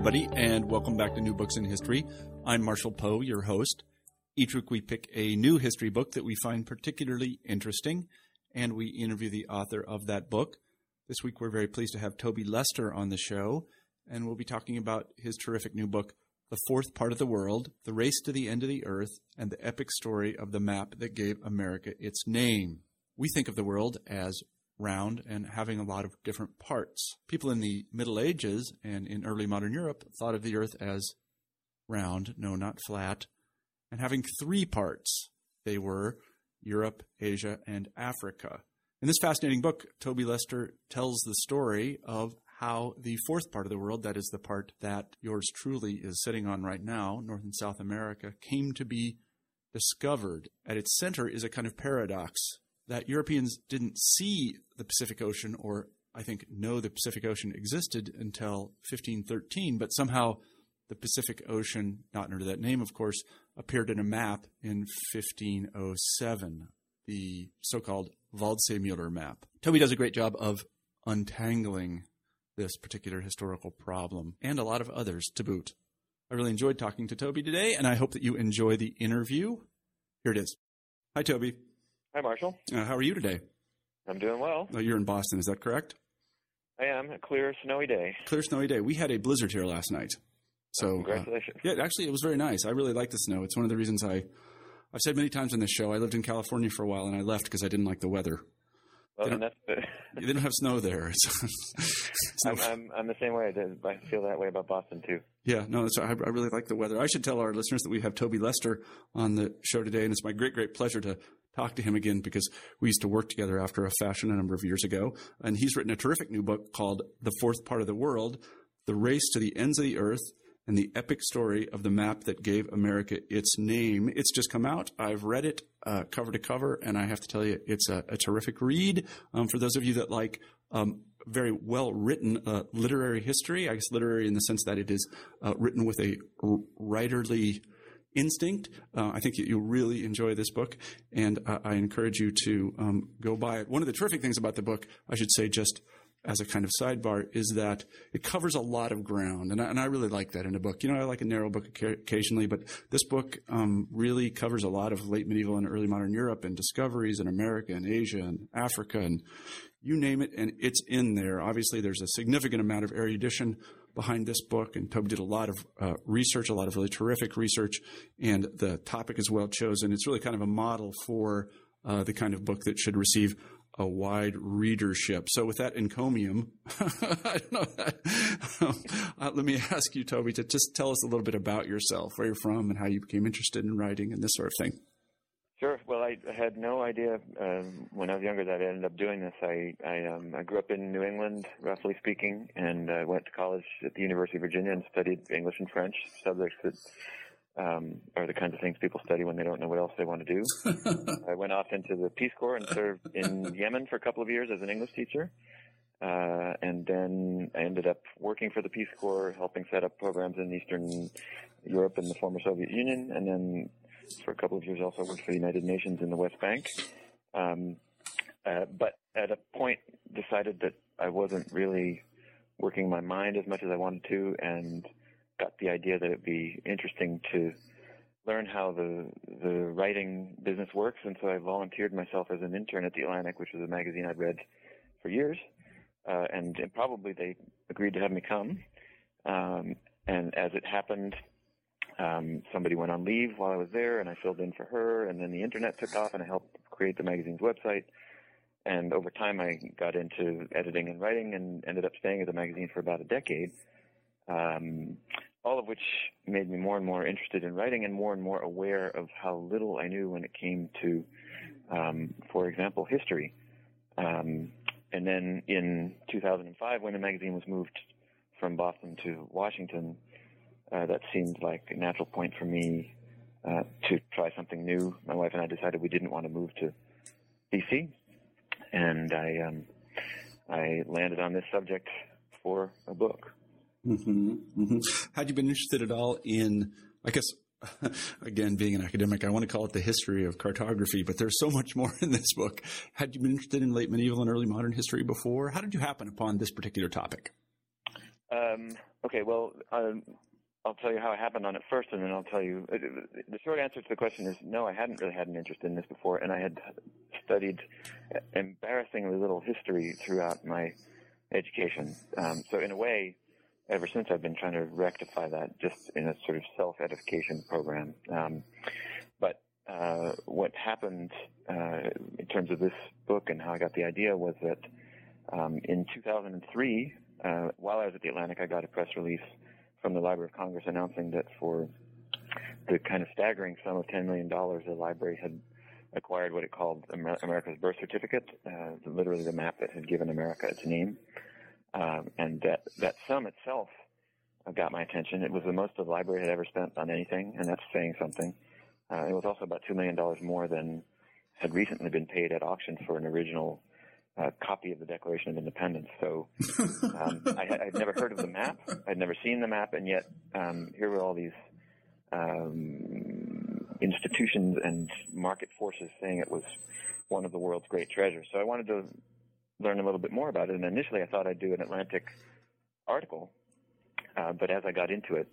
Everybody, and welcome back to New Books in History. I'm Marshall Poe, your host. Each week we pick a new history book that we find particularly interesting, and we interview the author of that book. This week we're very pleased to have Toby Lester on the show, and we'll be talking about his terrific new book, The Fourth Part of the World The Race to the End of the Earth and the Epic Story of the Map That Gave America Its Name. We think of the world as round and having a lot of different parts. People in the Middle Ages and in early modern Europe thought of the earth as round, no, not flat, and having three parts. They were Europe, Asia, and Africa. In this fascinating book, Toby Lester tells the story of how the fourth part of the world, that is the part that yours truly is sitting on right now, North and South America, came to be discovered. At its center is a kind of paradox that Europeans didn't see the Pacific Ocean or I think know the Pacific Ocean existed until 1513, but somehow the Pacific Ocean, not under that name, of course, appeared in a map in 1507, the so called Waldseemüller map. Toby does a great job of untangling this particular historical problem and a lot of others to boot. I really enjoyed talking to Toby today, and I hope that you enjoy the interview. Here it is. Hi, Toby. Hi, Marshall. Uh, how are you today? I'm doing well. Oh, you're in Boston, is that correct? I am. A clear, snowy day. Clear, snowy day. We had a blizzard here last night. So, oh, congratulations. Uh, yeah, actually, it was very nice. I really like the snow. It's one of the reasons I, I've said many times on this show, I lived in California for a while and I left because I didn't like the weather. Well, they, don't, they don't have snow there. I'm, I'm, I'm, the same way. I feel that way about Boston, too. Yeah, no, I, I really like the weather. I should tell our listeners that we have Toby Lester on the show today, and it's my great, great pleasure to talk to him again because we used to work together after a fashion a number of years ago. And he's written a terrific new book called The Fourth Part of the World The Race to the Ends of the Earth and the Epic Story of the Map That Gave America Its Name. It's just come out. I've read it uh, cover to cover, and I have to tell you, it's a, a terrific read. Um, for those of you that like um, very well written uh, literary history, I guess literary in the sense that it is uh, written with a writerly instinct. Uh, I think you'll really enjoy this book, and uh, I encourage you to um, go buy it. One of the terrific things about the book, I should say, just as a kind of sidebar, is that it covers a lot of ground, and I, and I really like that in a book. You know, I like a narrow book occasionally, but this book um, really covers a lot of late medieval and early modern Europe and discoveries in America and Asia and Africa and you name it, and it's in there. Obviously, there's a significant amount of erudition behind this book, and Toby did a lot of uh, research, a lot of really terrific research, and the topic is well chosen. It's really kind of a model for uh, the kind of book that should receive a wide readership. So, with that encomium, uh, let me ask you, Toby, to just tell us a little bit about yourself, where you're from, and how you became interested in writing and this sort of thing. Well, I had no idea um, when I was younger that I ended up doing this. I I, um, I grew up in New England, roughly speaking, and I went to college at the University of Virginia and studied English and French subjects that um, are the kinds of things people study when they don't know what else they want to do. I went off into the Peace Corps and served in Yemen for a couple of years as an English teacher. Uh, and then I ended up working for the Peace Corps, helping set up programs in Eastern Europe and the former Soviet Union, and then for a couple of years. Also worked for the United Nations in the West Bank. Um, uh, but at a point, decided that I wasn't really working my mind as much as I wanted to, and got the idea that it'd be interesting to learn how the the writing business works. And so I volunteered myself as an intern at the Atlantic, which was a magazine I'd read for years. Uh, and, and, probably they agreed to have me come. Um, and as it happened, um, somebody went on leave while I was there, and I filled in for her. And then the internet took off, and I helped create the magazine's website. And over time, I got into editing and writing, and ended up staying at the magazine for about a decade. Um, all of which made me more and more interested in writing, and more and more aware of how little I knew when it came to, um, for example, history. Um, and then in 2005, when the magazine was moved from Boston to Washington, uh, that seemed like a natural point for me uh, to try something new. My wife and I decided we didn't want to move to DC, and I um, I landed on this subject for a book. Mm-hmm, mm-hmm. Had you been interested at all in, I guess, again, being an academic, I want to call it the history of cartography, but there's so much more in this book. Had you been interested in late medieval and early modern history before? How did you happen upon this particular topic? Um, okay, well, um, I'll tell you how it happened on it first, and then I'll tell you. Uh, the short answer to the question is no, I hadn't really had an interest in this before, and I had studied embarrassingly little history throughout my education. Um, so, in a way, ever since I've been trying to rectify that just in a sort of self-edification program. Um, but uh, what happened uh, in terms of this book and how I got the idea was that um, in 2003, uh, while I was at the Atlantic, I got a press release from the Library of Congress announcing that for the kind of staggering sum of $10 million, the library had acquired what it called Amer- America's birth certificate, uh, literally the map that had given America its name. Um, and that, that sum itself got my attention. It was the most the library had ever spent on anything, and that's saying something. Uh, it was also about $2 million more than had recently been paid at auction for an original uh, copy of the Declaration of Independence. So um, I, would never heard of the map. I'd never seen the map, and yet um, here were all these um, institutions and market forces saying it was one of the world's great treasures. So I wanted to learn a little bit more about it. And initially, I thought I'd do an Atlantic article, uh, but as I got into it,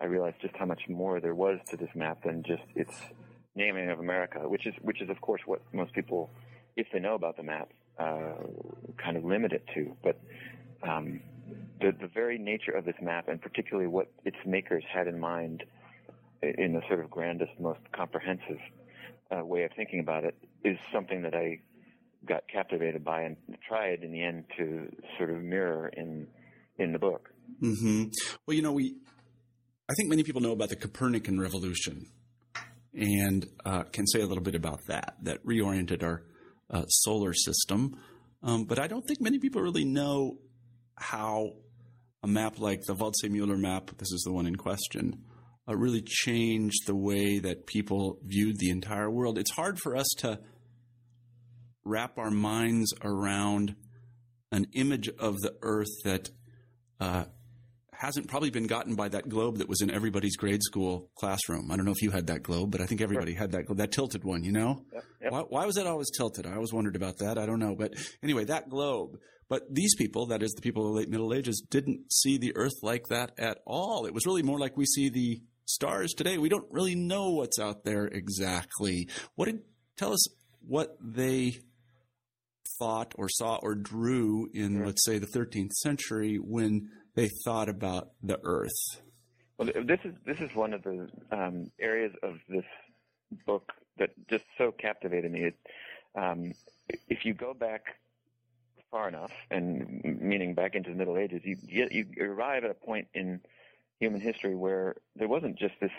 I realized just how much more there was to this map than just its naming of America, which is which is of course what most people, if they know about the map, uh, kind of limit it to. But um, the the very nature of this map, and particularly what its makers had in mind, in the sort of grandest, most comprehensive uh, way of thinking about it, is something that I got captivated by and tried in the end to sort of mirror in in the book. Mm-hmm. Well, you know, we I think many people know about the Copernican revolution and uh, can say a little bit about that. That reoriented our uh, solar system, um, but I don't think many people really know how a map like the Waldseemüller map, this is the one in question, uh, really changed the way that people viewed the entire world. It's hard for us to wrap our minds around an image of the earth that uh, hasn't probably been gotten by that globe that was in everybody's grade school classroom. I don't know if you had that globe, but I think everybody sure. had that globe, that tilted one, you know? Yep, yep. Why, why, was that always tilted? I always wondered about that. I don't know. But anyway, that globe. But these people, that is the people of the late Middle Ages, didn't see the earth like that at all. It was really more like we see the stars today. We don't really know what's out there exactly. What did, tell us what they thought or saw or drew in, let's say, the 13th century when they thought about the earth? Well, this is this is one of the um, areas of this book that just so captivated me. It, um, if you go back far enough, and meaning back into the Middle Ages, you, you arrive at a point in human history where there wasn't just this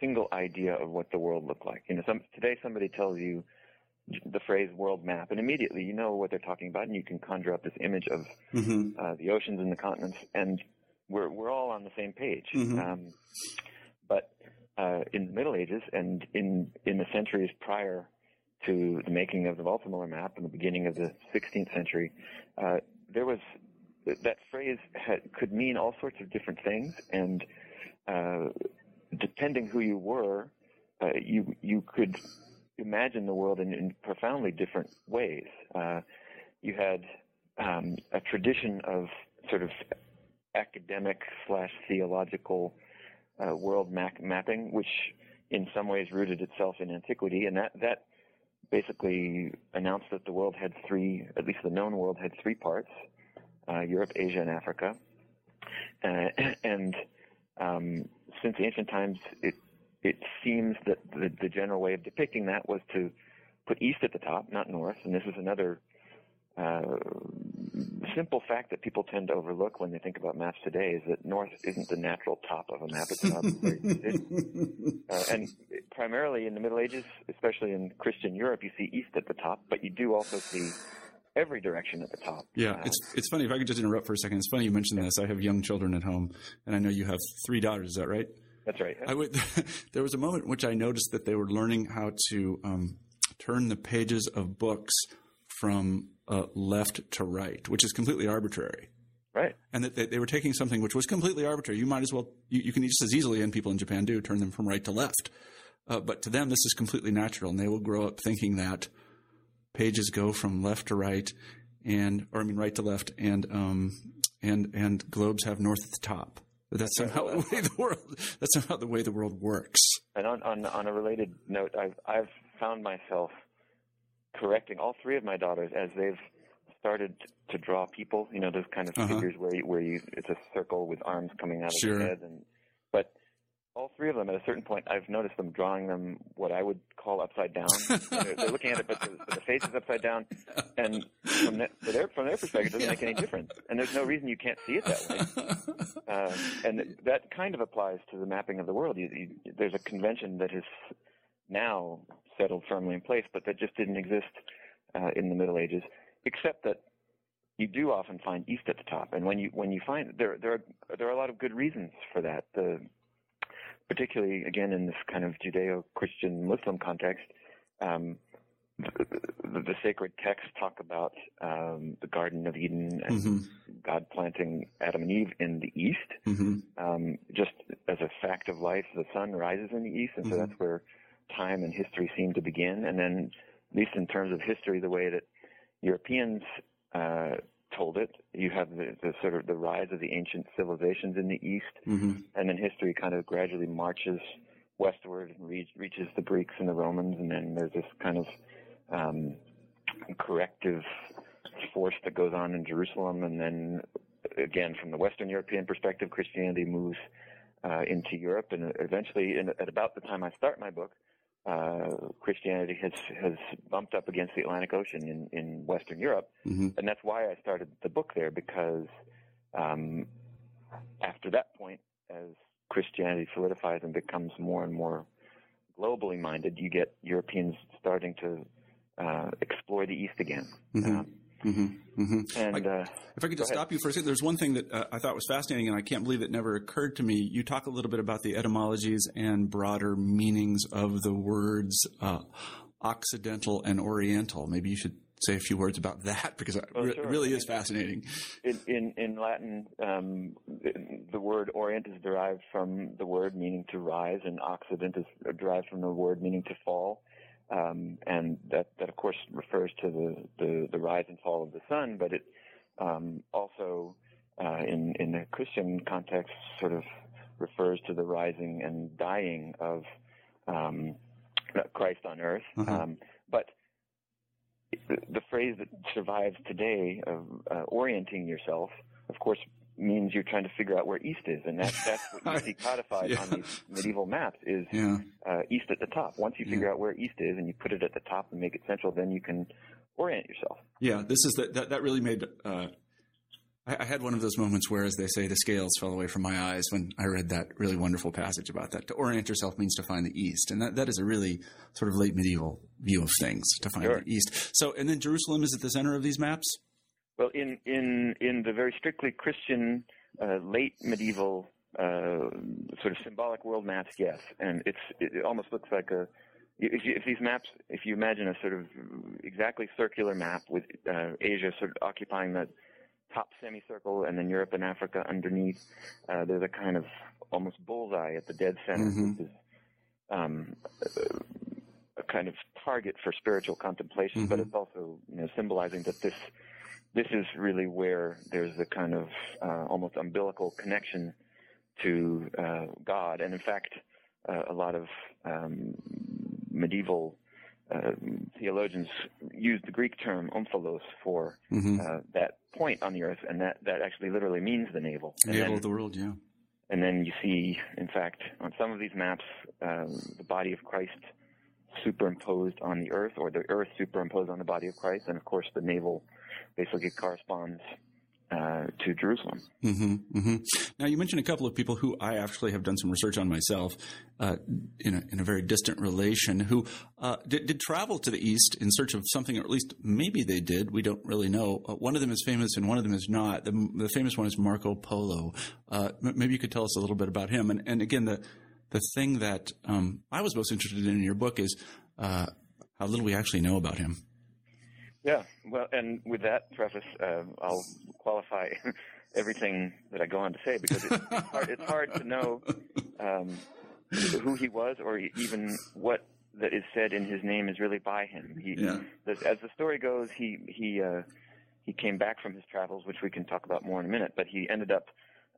single idea of what the world looked like. You know, some, today somebody tells you the phrase world map, and immediately you know what they're talking about, and you can conjure up this image of mm-hmm. uh, the oceans and the continents, and we're we're all on the same page. Mm-hmm. Um, but uh, in the Middle Ages and in in the centuries prior to the making of the Waldseemüller map in the beginning of the 16th century, uh, there was that phrase had, could mean all sorts of different things, and uh, depending who you were, uh, you you could imagine the world in, in profoundly different ways. Uh, you had um, a tradition of sort of academic slash theological uh, world map- mapping, which in some ways rooted itself in antiquity, and that that basically announced that the world had three, at least the known world had three parts: uh, Europe, Asia, and Africa. Uh, and um, since ancient times, it it seems that the, the general way of depicting that was to put east at the top, not north. And this is another uh, simple fact that people tend to overlook when they think about maps today is that north isn't the natural top of a map; it's not uh, and primarily in the Middle Ages, especially in Christian Europe, you see east at the top, but you do also see every direction at the top. Yeah, Uh, it's it's funny. If I could just interrupt for a second, it's funny you mentioned this. I have young children at home, and I know you have three daughters. Is that right? That's right. I would. there was a moment in which I noticed that they were learning how to um, turn the pages of books from uh, left to right, which is completely arbitrary. right. And that they, they were taking something which was completely arbitrary. You might as well, you, you can just as easily, and people in Japan do, turn them from right to left. Uh, but to them, this is completely natural, and they will grow up thinking that pages go from left to right, and or I mean right to left, and um, and and globes have north at the top. That That's somehow the way the world. That's somehow the way the world works. And on, on on a related note, I've I've found myself correcting all three of my daughters as they've started to draw people. You know, those kind of Uh-huh. figures where you, where you it's a circle with arms coming out of Sure. the head, and all three of them at a certain point, I've noticed them drawing them what I would call upside down. they're, they're looking at it, but the, but the face is upside down, and from, their, from their perspective, it doesn't make any difference. And there's no reason you can't see it that way. Um, and that kind of applies to the mapping of the world. You, you, there's a convention that has now settled firmly in place, but that just didn't exist uh, in the Middle Ages, except that you do often find east at the top. And when you when you find there there are there are a lot of good reasons for that. The particularly again in this kind of Judeo-Christian Muslim context. Um, the, the, the sacred texts talk about um, the Garden of Eden and hmm God planting Adam and Eve in the east. hmm Um, just as a fact of life, the sun rises in the east, and so Mhm. that's where time and history seem to begin. And then, at least in terms of history, the way that Europeans uh, told it, you have the, the sort of the rise of the ancient civilizations in the east, hmm and then history kind of gradually marches westward and reach, reaches the Greeks and the Romans, and then there's this kind of um, corrective force that goes on in Jerusalem, and then again from the Western European perspective, Christianity moves uh, into Europe, and eventually, in, at about the time I start my book, uh, Christianity has has bumped up against the Atlantic Ocean in, in Western Europe, hmm and that's why I started the book there because um, after that point, as Christianity solidifies and becomes more and more globally minded, you get Europeans starting to uh, explore the East again. Mhm. Um, hmm hmm and uh, If I could just stop you for a second, there's one thing that uh, I thought was fascinating, and I can't believe it never occurred to me. You talk a little bit about the etymologies and broader meanings of the words uh, Occidental and Oriental. Maybe you should say a few words about that because it Oh, re- sure. it really is fascinating. in, in, in Latin, um, the, the word Orient is derived from the word meaning to rise, and Occident is derived from the word meaning to fall. Um, and that, that of course refers to the, the, the rise and fall of the sun, but it um, also, uh, in, in the Christian context, sort of refers to the rising and dying of um, Christ on earth. Uh-huh. Um, but the, the phrase that survives today of uh, orienting yourself, of course, means you're trying to figure out where east is, and that, that's what you see codified Yeah. on these medieval maps is Yeah. uh, east at the top. Once you figure out where east is and you put it at the top and make it central, then you can orient yourself. Yeah, this is the, that. That really made. Uh, I, I had one of those moments where, as they say, the scales fell away from my eyes when I read that really wonderful passage about that. To orient yourself means to find the east, and that, that is a really sort of late medieval view of things. To find Sure. the east. So, and then Jerusalem is at the center of these maps. Well, in in in the very strictly Christian uh, late medieval uh, sort of symbolic world maps, yes, and it's it almost looks like a if, you, if these maps, if you imagine a sort of exactly circular map with uh, Asia sort of occupying the top semicircle and then Europe and Africa underneath, uh, there's a kind of almost bullseye at the dead center, Mhm. which is um, a kind of target for spiritual contemplation, but Mhm. it's also you know symbolizing that this this is really where there's a kind of uh, almost umbilical connection to uh, God, and in fact, uh, a lot of um, medieval uh, theologians used the Greek term omphalos for Mm-hmm. uh, that point on the earth, and that, that actually literally means the navel. And Navel of the world. Yeah. and then you see, in fact, on some of these maps, um, the body of Christ superimposed on the earth, or the earth superimposed on the body of Christ, and of course the navel basically corresponds uh, to Jerusalem. Mm-hmm, mm-hmm. Now, you mentioned a couple of people who I actually have done some research on myself uh, in, a, in a very distant relation who uh, did, did, travel to the East in search of something, or at least maybe they did. We don't really know. Uh, one of them is famous and one of them is not. The, the famous one is Marco Polo. Uh, maybe you could tell us a little bit about him. And, and again, the, the thing that um, I was most interested in in your book is uh, how little we actually know about him. Yeah, well, and with that preface, uh, I'll qualify everything that I go on to say because it's, it's, hard, it's hard, to know um, who he was or even what that is said in his name is really by him. He, yeah. the, as the story goes, he he uh, he came back from his travels, which we can talk about more in a minute. But he ended up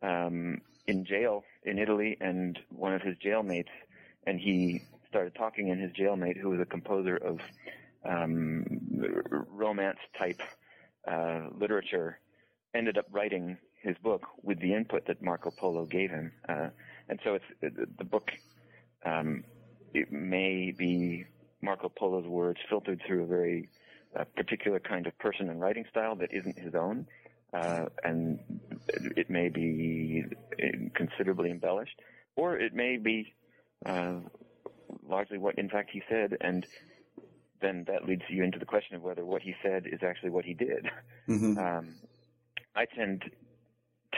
um, in jail in Italy, and one of his jailmates, and he started talking, and his jailmate, who was a composer of um, romance type uh, literature, ended up writing his book with the input that Marco Polo gave him. Uh, and so it's the book. Um, it may be Marco Polo's words filtered through a very uh, particular kind of person and writing style that isn't his own, uh, and it may be considerably embellished, or it may be uh, largely what, in fact, he said, and then that leads you into the question of whether what he said is actually what he did. Mm-hmm. Um, I tend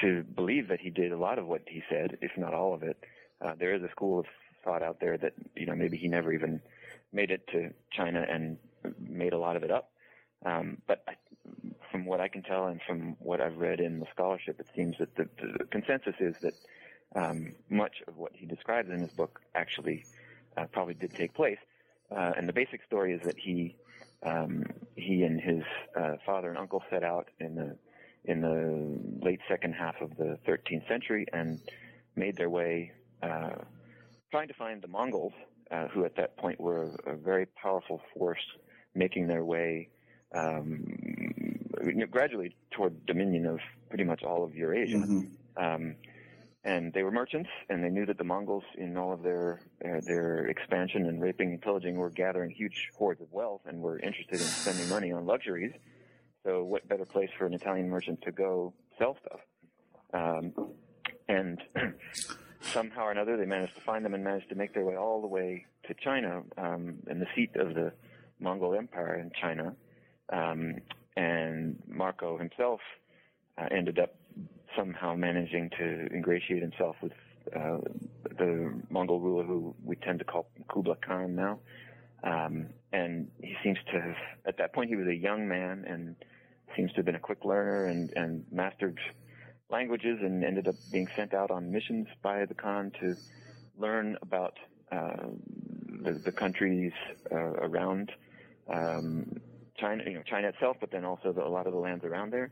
to believe that he did a lot of what he said, if not all of it. Uh, there is a school of thought out there that you know maybe he never even made it to China and made a lot of it up. Um, but I, from what I can tell and from what I've read in the scholarship, it seems that the, the consensus is that um, much of what he describes in his book actually uh, probably did take place. Uh, and the basic story is that he um, he and his uh, father and uncle set out in the in the late second half of the 13th century and made their way uh, trying to find the Mongols, uh, who at that point were a, a, very powerful force making their way um, gradually toward dominion of pretty much all of Eurasia. Mm-hmm. Um, and they were merchants, and they knew that the Mongols, in all of their uh, their expansion and raping and pillaging, were gathering huge hordes of wealth and were interested in spending money on luxuries. So, what better place for an Italian merchant to go sell stuff? Um, and somehow or another, they managed to find them and managed to make their way all the way to China, um, and the seat of the Mongol Empire in China. Um, and Marco himself uh, ended up somehow managing to ingratiate himself with uh, the Mongol ruler who we tend to call Kublai Khan now. Um, and he seems to have, at that point, he was a young man and seems to have been a quick learner and, and mastered languages and ended up being sent out on missions by the Khan to learn about uh, the, the countries uh, around um, China, you know, China itself, but then also the, a lot of the lands around there.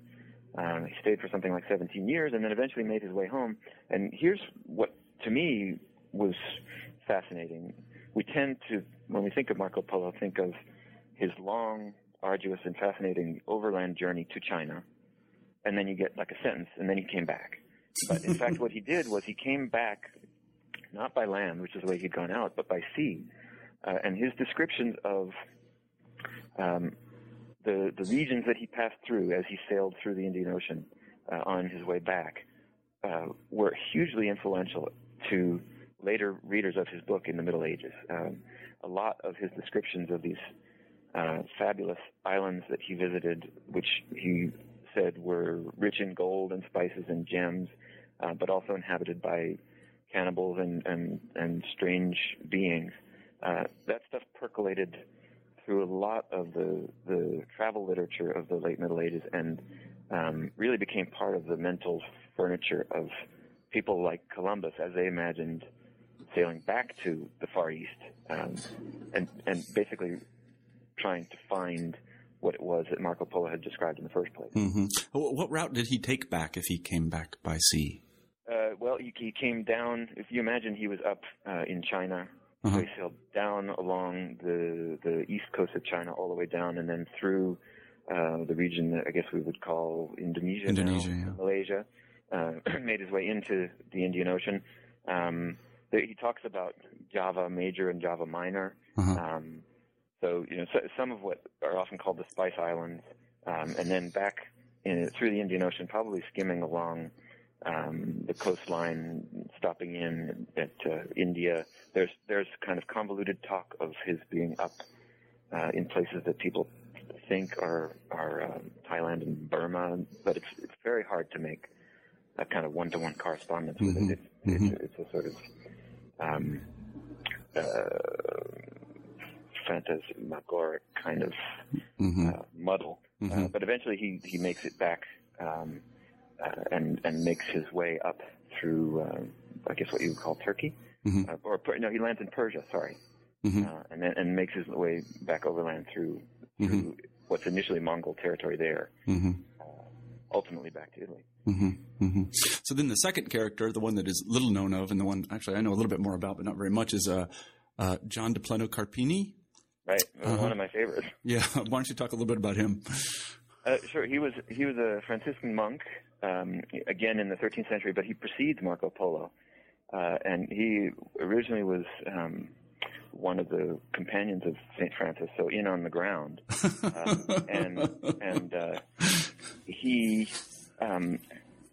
Um, he stayed for something like 17 years and then eventually made his way home. And here's what, to me, was fascinating. We tend to, when we think of Marco Polo, think of his long, arduous, and fascinating overland journey to China. And then you get like a sentence, and then he came back. But in fact, what he did was he came back not by land, which is the way he'd gone out, but by sea. Uh, and his descriptions of um, the, the regions that he passed through as he sailed through the Indian Ocean uh, on his way back uh, were hugely influential to later readers of his book in the Middle Ages. Um, a lot of his descriptions of these uh, fabulous islands that he visited, which he said were rich in gold and spices and gems, uh, but also inhabited by cannibals and, and, and strange beings. Uh, that stuff percolated through a lot of the the travel literature of the late Middle Ages and um, really became part of the mental furniture of people like Columbus as they imagined sailing back to the Far East um, and and basically trying to find what it was that Marco Polo had described in the first place. Mm-hmm. What route did he take back if he came back by sea? Uh, well, he, he, came down. If you imagine, he was up uh, in China uh-huh. He sailed down along the the east coast of China, all the way down, and then through uh, the region that I guess we would call Indonesia, Indonesia, now, yeah. Malaysia. Uh, made his way into the Indian Ocean. Um, he talks about Java Major and Java Minor. Uh-huh. Um, so you know, so, some of what are often called the Spice Islands, um, and then back in, through the Indian Ocean, probably skimming along um, the coastline, stopping in at uh, India. There's there's kind of convoluted talk of his being up uh, in places that people think are are um, Thailand and Burma, but it's it's very hard to make a kind of one to one correspondence with Mhm. it. It's, Mhm. it's, it's a sort of um, uh, phantasmagoric kind of hmm uh, muddle. Uh, Mhm. but eventually he, he makes it back um, uh, and and makes his way up through um, I guess what you would call Turkey, Mhm. uh, or no, he lands in Persia. Sorry, hmm uh, and then and makes his way back overland through through what's initially Mongol territory there, hmm ultimately back to Italy. hmm hmm So then the second character, the one that is little known of, and the one actually I know a little bit more about, but not very much, is uh, uh, John de Plano Carpini. Right, Uh-huh. one of my favorites. Yeah, why don't you talk a little bit about him? Uh, sure, he was he was a Franciscan monk um, again in the 13th century, but he precedes Marco Polo, uh, and he originally was um, one of the companions of Saint Francis, so in on the ground, um, and and uh, he. Um,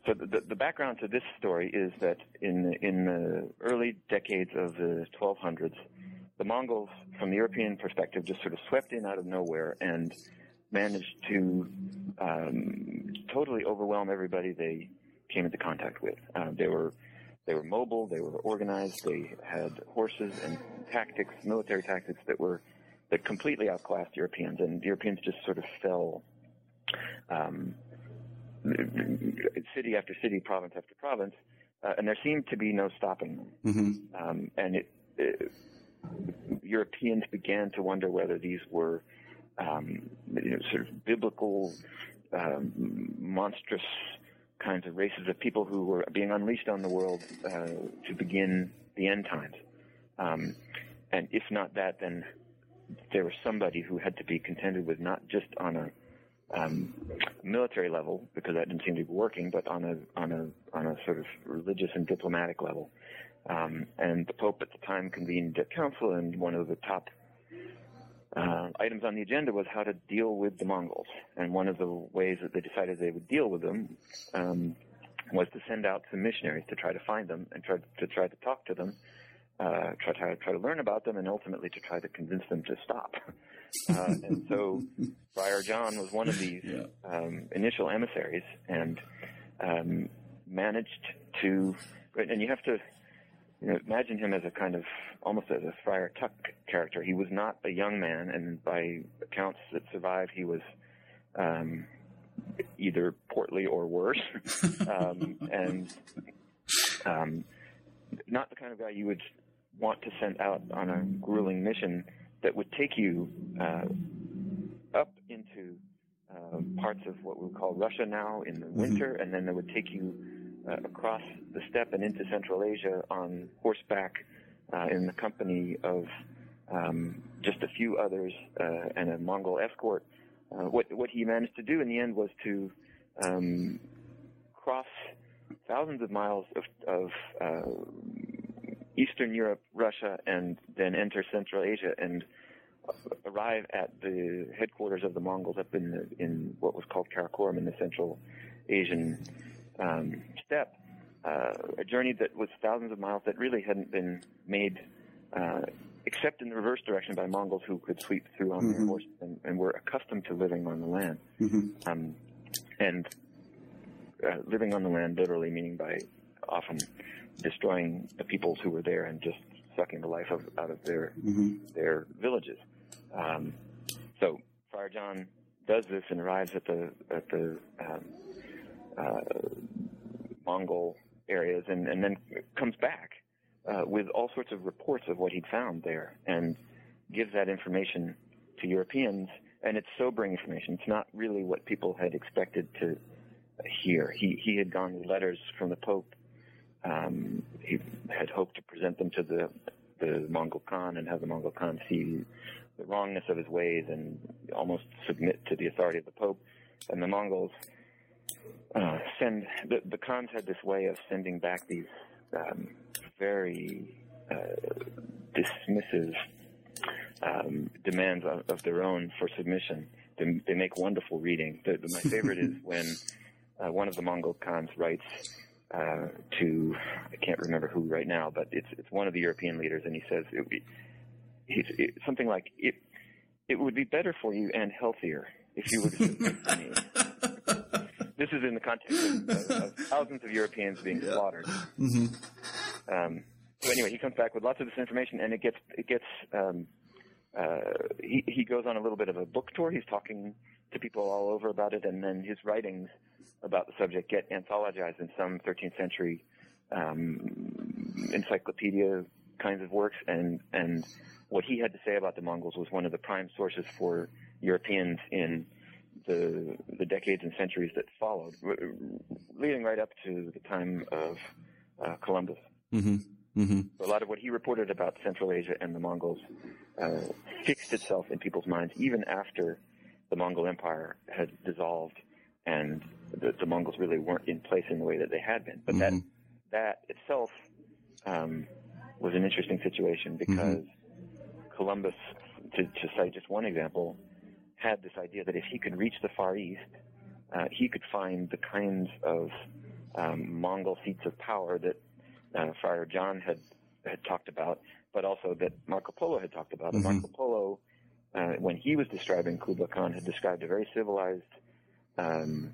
so the, the background to this story is that in the, in the early decades of the 1200s, the Mongols, from the European perspective, just sort of swept in out of nowhere and managed to um, totally overwhelm everybody they came into contact with. Uh, they were they were mobile, they were organized, they had horses and tactics, military tactics that were that completely outclassed Europeans, and Europeans just sort of fell. Um, city after city, province after province, uh, and there seemed to be no stopping them. hmm Um, and it, it, Europeans began to wonder whether these were um, you know, sort of biblical, um, monstrous kinds of races of people who were being unleashed on the world uh, to begin the end times. Um, and if not that, then there was somebody who had to be contended with not just on a um, military level because that didn't seem to be working, but on a on a on a sort of religious and diplomatic level. Um, and the Pope at the time convened a council, and one of the top uh, items on the agenda was how to deal with the Mongols. And one of the ways that they decided they would deal with them um, was to send out some missionaries to try to find them and try to try to talk to them, uh, try to try to learn about them, and ultimately to try to convince them to stop. Uh, and so Friar John was one of these Yeah. um, initial emissaries and um, managed to. And you have to you know, imagine him as a kind of almost as a Friar Tuck character. He was not a young man, and by accounts that survive, he was um, either portly or worse, um, and um, not the kind of guy you would want to send out on a grueling mission that would take you uh, up into uh, parts of what we would call Russia now in the winter, and then that would take you uh, across the steppe and into Central Asia on horseback uh, in the company of um, just a few others uh, and a Mongol escort. Uh, what what he managed to do in the end was to um, cross thousands of miles of, of uh, Eastern Europe, Russia, and then enter Central Asia and arrive at the headquarters of the Mongols up in the, in what was called Karakorum in the Central Asian um, steppe. Uh, a journey that was thousands of miles that really hadn't been made uh, except in the reverse direction by Mongols who could sweep through on their Mhm. horses and, and were accustomed to living on the land. hmm Um, and uh, living on the land literally meaning by often destroying the peoples who were there and just sucking the life of, out of their hmm their villages. Um, so Friar John does this and arrives at the at the um, Mongol areas and, and then comes back uh, with all sorts of reports of what he'd found there and gives that information to Europeans. And it's sobering information. It's not really what people had expected to hear. He he had gone with letters from the Pope. Um, he had hoped to present them to the the Mongol Khan and have the Mongol Khan see the wrongness of his ways and almost submit to the authority of the Pope. And the Mongols uh, send the, the Khans had this way of sending back these um, very uh, dismissive um, demands of, of their own for submission. they, they make wonderful reading. The, the, my favorite is when uh, one of the Mongol Khans writes uh, to I can't remember who right now, but it's it's one of the European leaders, and he says it, he's it, something like it it would be better for you and healthier if you would submit to me. This is in the context of, of, thousands of Europeans being yeah. slaughtered. Mm-hmm. Um, so anyway, he comes back with lots of this information, and it gets it gets um, uh, he he goes on a little bit of a book tour. He's talking to people all over about it, and then his writings about the subject get anthologized in some 13th century um, encyclopedia kinds of works, and and what he had to say about the Mongols was one of the prime sources for Europeans in the the decades and centuries that followed, leading right up to the time of uh, Columbus. Mm-hmm. Mm-hmm. A lot of what he reported about Central Asia and the Mongols uh, fixed itself in people's minds even after the Mongol Empire had dissolved and the, the Mongols really weren't in place in the way that they had been. But mm-hmm. that that itself um, was an interesting situation because mm-hmm. Columbus, to, to cite just one example, had this idea that if he could reach the Far East, uh, he could find the kinds of um, Mongol seats of power that uh, Friar John had had talked about, but also that Marco Polo had talked about. Mm-hmm. Marco Polo, uh, when he was describing Kublai Khan, had described a very civilized um,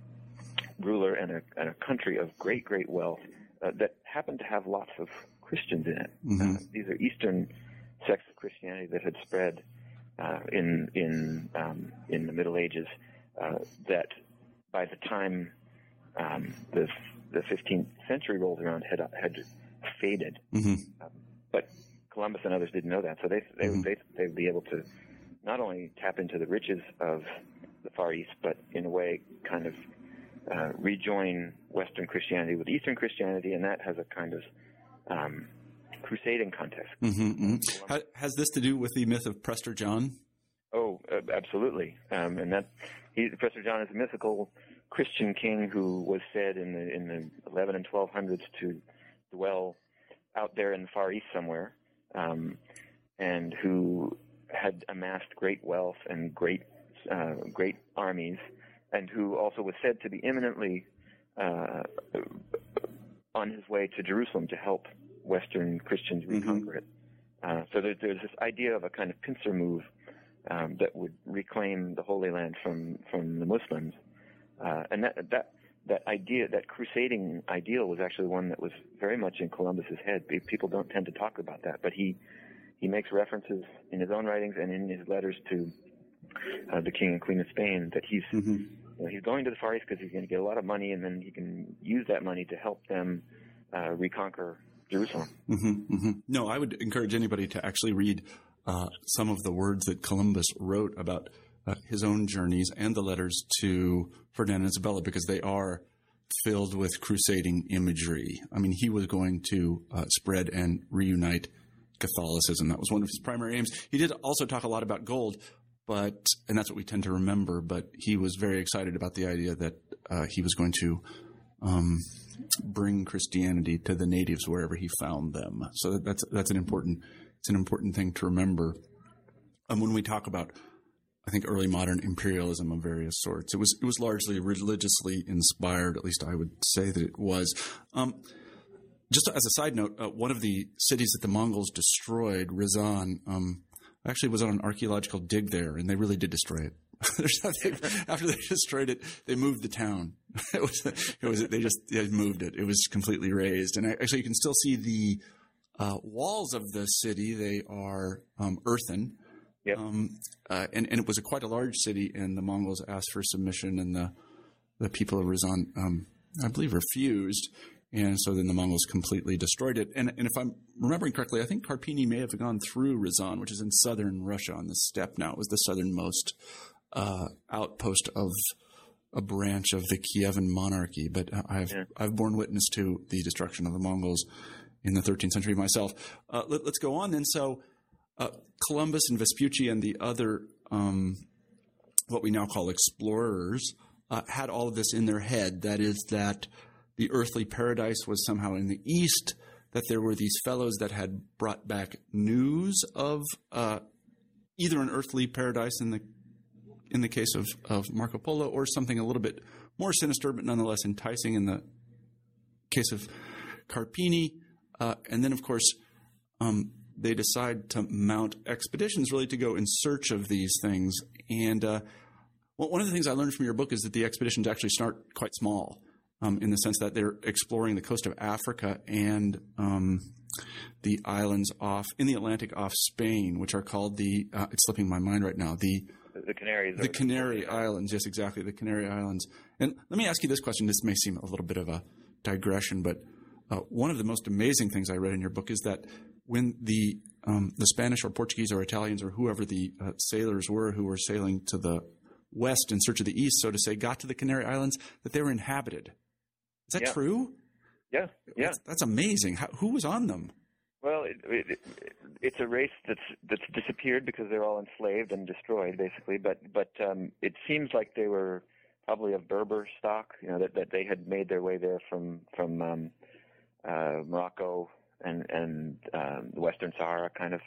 ruler and a, and a country of great, great wealth uh, that happened to have lots of Christians in it. Mm-hmm. Uh, these are Eastern sects of Christianity that had spread uh, in in um, in the Middle Ages. Uh, that by the time um, the the 15th century rolled around, had had faded. Mm-hmm. Um, but Columbus and others didn't know that, so they they mm-hmm. they they'd be able to not only tap into the riches of the Far East, but in a way, kind of uh, rejoin Western Christianity with Eastern Christianity, and that has a kind of um, crusading context. Mm-hmm, mm-hmm. Has this to do with the myth of Prester John? Oh, uh, absolutely. Um, and that he, Prester John is a mythical Christian king who was said in the in the 11 and 1200s to dwell out there in the Far East somewhere, um, and who had amassed great wealth and great uh, great armies, and who also was said to be imminently uh, on his way to Jerusalem to help Western Christians mm-hmm. reconquer mm-hmm. it. Uh, so there, there's this idea of a kind of pincer move um, that would reclaim the Holy Land from from the Muslims, uh, and that that that idea, that crusading ideal, was actually one that was very much in Columbus's head. People don't tend to talk about that, but he he makes references in his own writings and in his letters to uh, the king and queen of Spain that he's mm-hmm. you know, he's going to the Far East because he's going to get a lot of money, and then he can use that money to help them uh, reconquer Jerusalem. Mm-hmm, mm-hmm. No, I would encourage anybody to actually read uh, some of the words that Columbus wrote about uh, his own journeys and the letters to Ferdinand and Isabella because they are filled with crusading imagery. I mean, he was going to uh, spread and reunite Catholicism. That was one of his primary aims. He did also talk a lot about gold, but and that's what we tend to remember. But he was very excited about the idea that uh, he was going to um, bring Christianity to the natives wherever he found them. So that's that's an important it's an important thing to remember. And when we talk about I think early modern imperialism of various sorts. It was it was largely religiously inspired. At least I would say that it was. Um, just as a side note, uh, one of the cities that the Mongols destroyed, Ryazan, um, actually was on an archaeological dig there, and they really did destroy it. after they destroyed it, they moved the town. it was, it was they just they moved it. It was completely razed, and actually you can still see the uh, walls of the city. They are um, earthen, Yep. Um, uh, and, and it was a quite a large city, and the Mongols asked for submission, and the the people of Ryazan, um, I believe, refused. And so then the Mongols completely destroyed it. And, and if I'm remembering correctly, I think Carpini may have gone through Ryazan, which is in southern Russia on the steppe now. It was the southernmost uh, outpost of a branch of the Kievan monarchy. But I've, yeah. I've borne witness to the destruction of the Mongols in the 13th century myself. Uh, let, us go on then. So uh, Columbus and Vespucci and the other, um, what we now call explorers, uh, had all of this in their head. That is, that the earthly paradise was somehow in the east, that there were these fellows that had brought back news of uh, either an earthly paradise in the in the case of, of Marco Polo, or something a little bit more sinister, but nonetheless enticing in the case of Carpini. Uh, and then, of course, um, they decide to mount expeditions really to go in search of these things. And uh, one of the things I learned from your book is that the expeditions actually start quite small. Um, in the sense that they're exploring the coast of Africa and um, the islands off in the Atlantic off Spain, which are called the uh, it's slipping my mind right now the the Canaries. The Canary Islands, yes, exactly, the Canary Islands. And let me ask you this question. This may seem a little bit of a digression, but uh, one of the most amazing things I read in your book is that when the um, the Spanish or Portuguese or Italians or whoever the uh, sailors were who were sailing to the west in search of the east, so to say, got to the Canary Islands, that they were inhabited. Is that yeah. true? Yeah, yeah. That's, that's amazing. How, who was on them? Well, it, it, it, it's a race that's that's disappeared because they're all enslaved and destroyed, basically. But but um, it seems like they were probably of Berber stock. You know that, that they had made their way there from from um, uh, Morocco and and um, the Western Sahara kind of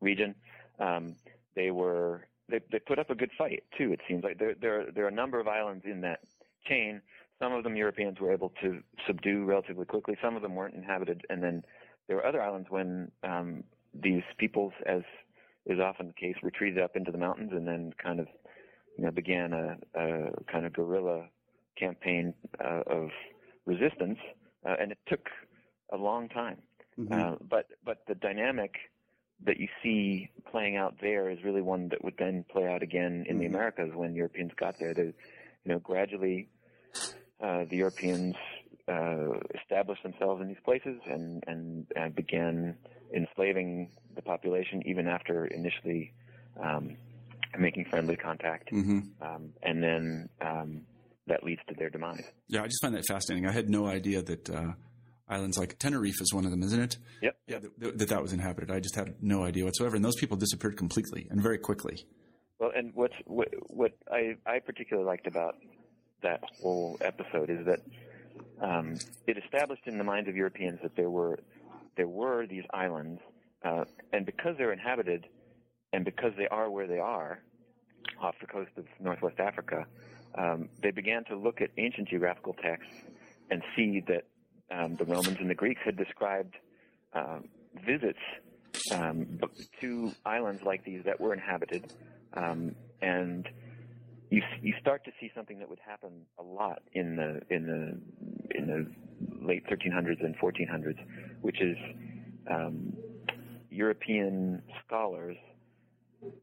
region. Um, they were they they put up a good fight too. It seems like there there there are a number of islands in that chain. Some of them Europeans were able to subdue relatively quickly. Some of them weren't inhabited, and then there were other islands when um, these peoples, as is often the case, retreated up into the mountains and then kind of, you know, began a, a kind of guerrilla campaign uh, of resistance, uh, and it took a long time. Mm-hmm. Uh, but but the dynamic that you see playing out there is really one that would then play out again in mm-hmm. the Americas when Europeans got there. They, you know, gradually uh, the Europeans uh, established themselves in these places and, and, and began enslaving the population even after initially um, making friendly contact. Mm-hmm. Um, and then um, that leads to their demise. Yeah, I just find that fascinating. I had no idea that uh, islands like Tenerife is one of them, isn't it? Yep. Yeah, that, that that was inhabited. I just had no idea whatsoever. And those people disappeared completely and very quickly. Well, and what's, what, what I, I particularly liked about that whole episode is that um, it established in the minds of Europeans that there were there were these islands, uh, and because they're inhabited, and because they are where they are, off the coast of Northwest Africa, um, they began to look at ancient geographical texts and see that um, the Romans and the Greeks had described uh, visits um, to islands like these that were inhabited, um, and you you start to see something that would happen a lot in the in the in the late 1300s and 1400s, which is um, European scholars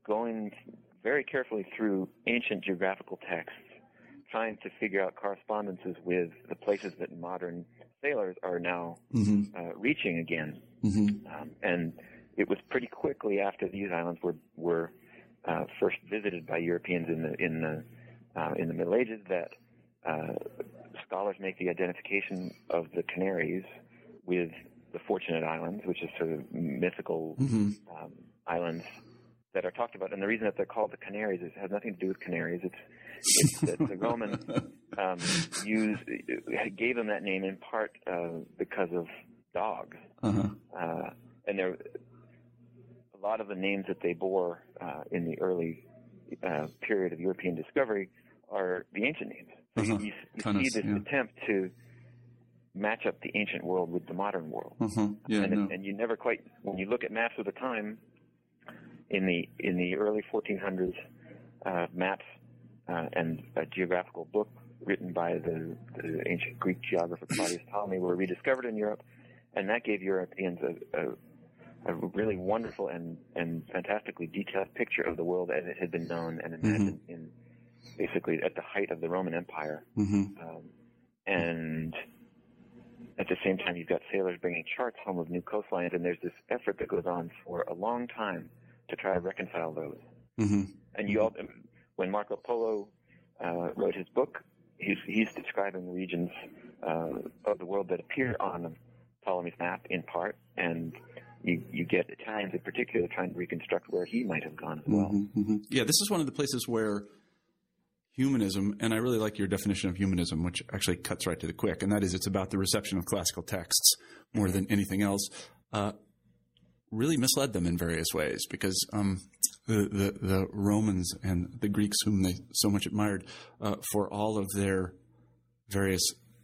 going very carefully through ancient geographical texts, trying to figure out correspondences with the places that modern sailors are now mm-hmm. uh, reaching again. Mm-hmm. Um, and it was pretty quickly after these islands were were uh, first visited by Europeans in the in the uh, in the Middle Ages that uh, scholars make the identification of the Canaries with the Fortunate Islands, which is sort of mythical mm-hmm. um, islands that are talked about. And the reason that they're called the Canaries is, has nothing to do with canaries. It's, it's that the Roman um, used gave them that name in part uh, because of dogs. Uh-huh. Uh, and there, lot of the names that they bore uh, in the early uh, period of European discovery are the ancient names. So uh-huh. you, you see this yeah. attempt to match up the ancient world with the modern world, uh-huh. yeah, and, no. and you never quite when you look at maps of the time in the in the early 1400s uh, maps uh, and a geographical book written by the, the ancient Greek geographer Claudius Ptolemy were rediscovered in Europe, and that gave Europeans a, a a really wonderful and, and fantastically detailed picture of the world as it had been known and imagined mm-hmm. in basically at the height of the Roman Empire. Mm-hmm. Um, and at the same time, you've got sailors bringing charts home of new coastlines, and there's this effort that goes on for a long time to try to reconcile those. Mm-hmm. And you all, when Marco Polo uh, wrote his book, he's, he's describing regions uh, of the world that appear on Ptolemy's map in part, and you, you get times, in particular trying to reconstruct where he might have gone as well. Mm-hmm, mm-hmm. Yeah, this is one of the places where humanism, and I really like your definition of humanism, which actually cuts right to the quick, and that is it's about the reception of classical texts more than anything else. Uh, really misled them in various ways because um, the, the, the Romans and the Greeks, whom they so much admired, uh, for all of their various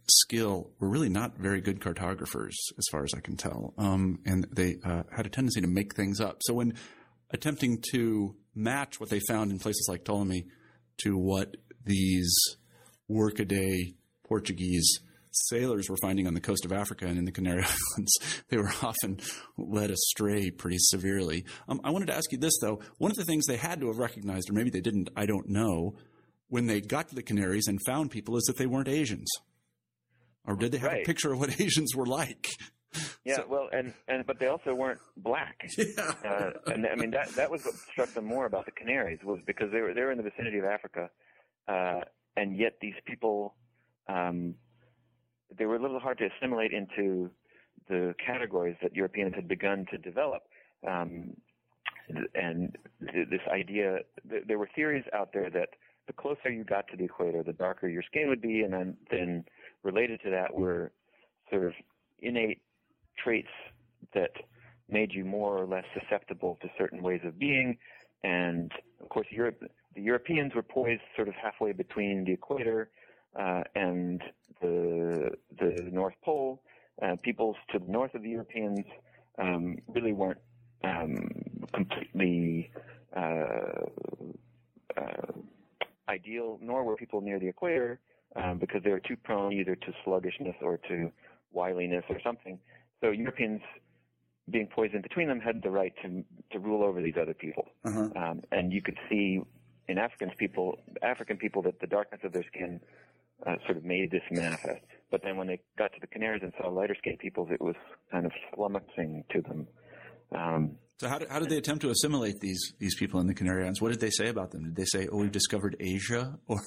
skill, were really not very good cartographers, as far as I can tell. Um, and they uh, had a tendency to make things up. So when attempting to match what they found in places like Ptolemy to what these workaday Portuguese sailors were finding on the coast of Africa and in the Canary Islands, they were often led astray pretty severely. Um, I wanted to ask you this, though. One of the things they had to have recognized, or maybe they didn't, I don't know, when they got to the Canaries and found people is that they weren't Asians. Or did they have Right. a picture of what Asians were like? Yeah, well, and and but they also weren't black. Yeah. uh, and I mean that that was what struck them more about the Canaries was because they were they were in the vicinity of Africa, uh, and yet these people, um, they were a little hard to assimilate into the categories that Europeans had begun to develop. Um, and th- this idea, th- there were theories out there that the closer you got to the equator, the darker your skin would be, and then then related to that were sort of innate traits that made you more or less susceptible to certain ways of being. And of course, Europe, the Europeans were poised sort of halfway between the equator uh, and the the North Pole. Uh, peoples to the north of the Europeans um, really weren't um, completely uh, uh, ideal, nor were people near the equator um, because they were too prone either to sluggishness or to wiliness or something. So Europeans, being poisoned between them, had the right to to rule over these other people. Uh-huh. Um, and you could see in Africans people, African people, that the darkness of their skin uh, sort of made this manifest. But then when they got to the Canaries and saw lighter skinned peoples, it was kind of flummoxing to them. Um, So how did, how did they attempt to assimilate these these people in the Canary Islands? What did they say about them? Did they say, "Oh, we've discovered Asia," or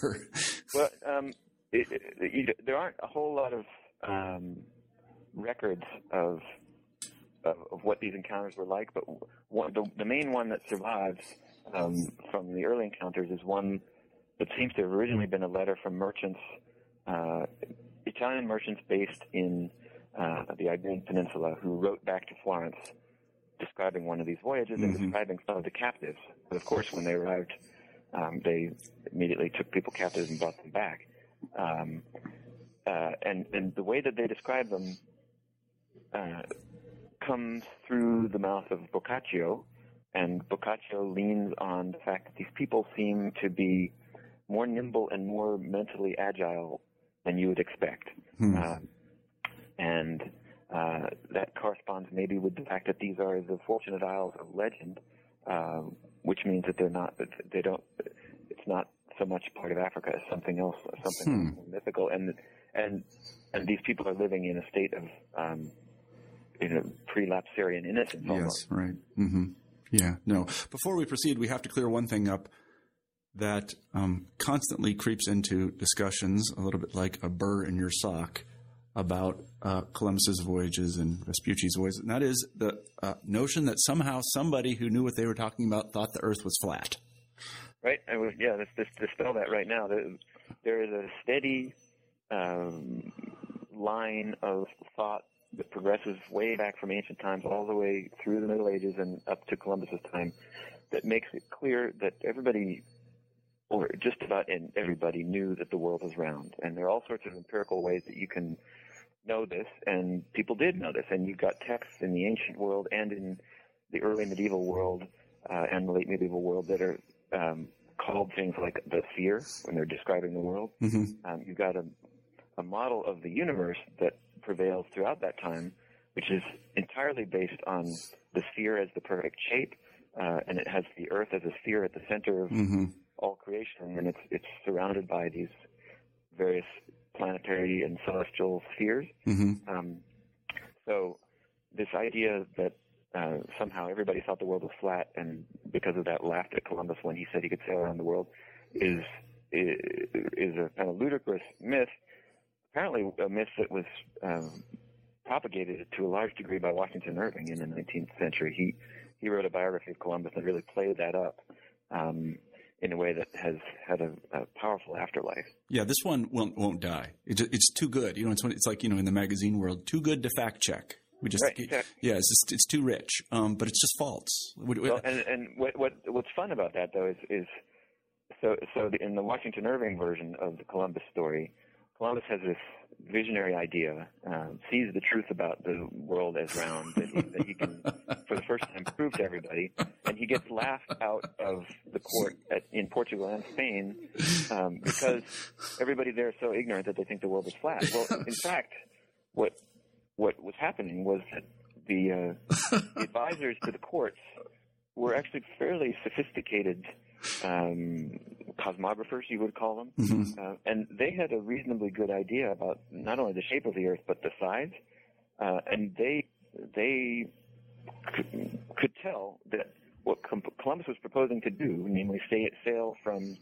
Well, um, it, it, you, there aren't a whole lot of um, records of, of of what these encounters were like, but one, the, the main one that survives um, from the early encounters is one that seems to have originally been a letter from merchants, uh, Italian merchants based in uh, the Iberian Peninsula, who wrote back to Florence describing one of these voyages and Mhm. describing some of the captives. But of course, when they arrived, um, they immediately took people captive and brought them back. Um, uh, and, and the way that they describe them uh, comes through the mouth of Boccaccio, and Boccaccio leans on the fact that these people seem to be more nimble and more mentally agile than you would expect. Hmm. Um, and uh, that corresponds maybe with the fact that these are the Fortunate Isles of legend, um, which means that they're not, that they don't, it's not so much part of Africa as something else, something Hmm. mythical, and and and these people are living in a state of, um, you know, pre-lapsarian innocence almost. Yes, right. hmm Yeah, no. Before we proceed, we have to clear one thing up that um, constantly creeps into discussions, a little bit like a burr in your sock, about uh, Columbus's voyages and Vespucci's voyages, and that is the uh, notion that somehow somebody who knew what they were talking about thought the Earth was flat. Right? I was, yeah, let's just dispel that right now. There, there is a steady um, line of thought that progresses way back from ancient times all the way through the Middle Ages and up to Columbus's time that makes it clear that everybody, or just about everybody, knew that the world was round. And there are all sorts of empirical ways that you can know this, and people did know this. And you've got texts in the ancient world and in the early medieval world uh, and the late medieval world that are um, called things like the sphere when they're describing the world. hmm Um, you've got a, a model of the universe that prevails throughout that time, which is entirely based on the sphere as the perfect shape, uh, and it has the Earth as a sphere at the center of hmm all creation, and it's it's surrounded by these various planetary and celestial spheres. hmm Um, so this idea that uh, somehow everybody thought the world was flat, and because of that laughed at Columbus when he said he could sail around the world, is is, a kind of ludicrous myth. Apparently, a myth that was um, propagated to a large degree by Washington Irving in the 19th century. He he wrote a biography of Columbus and really played that up um, in a way that has had a, a powerful afterlife. Yeah, this one won't won't die. It, it's too good. You know, it's it's like you know in the magazine world, too good to fact check. We just, Right, exactly. yeah, it's just, it's too rich. Um, but it's just false. Well, and and what what what's fun about that though is is so so in the Washington Irving version of the Columbus story, Columbus has this visionary idea, um, sees the truth about the world as round that he, that he can, for the first time, prove to everybody, and he gets laughed out of the court at, in Portugal and Spain um, because everybody there is so ignorant that they think the world is flat. Well, in fact, what what was happening was that the, uh, the advisors to the courts were actually fairly sophisticated um, cosmographers, you would call them, Mhm. uh, and they had a reasonably good idea about not only the shape of the Earth but the size, uh, and they they could, could tell that what Columbus was proposing to do, namely sail from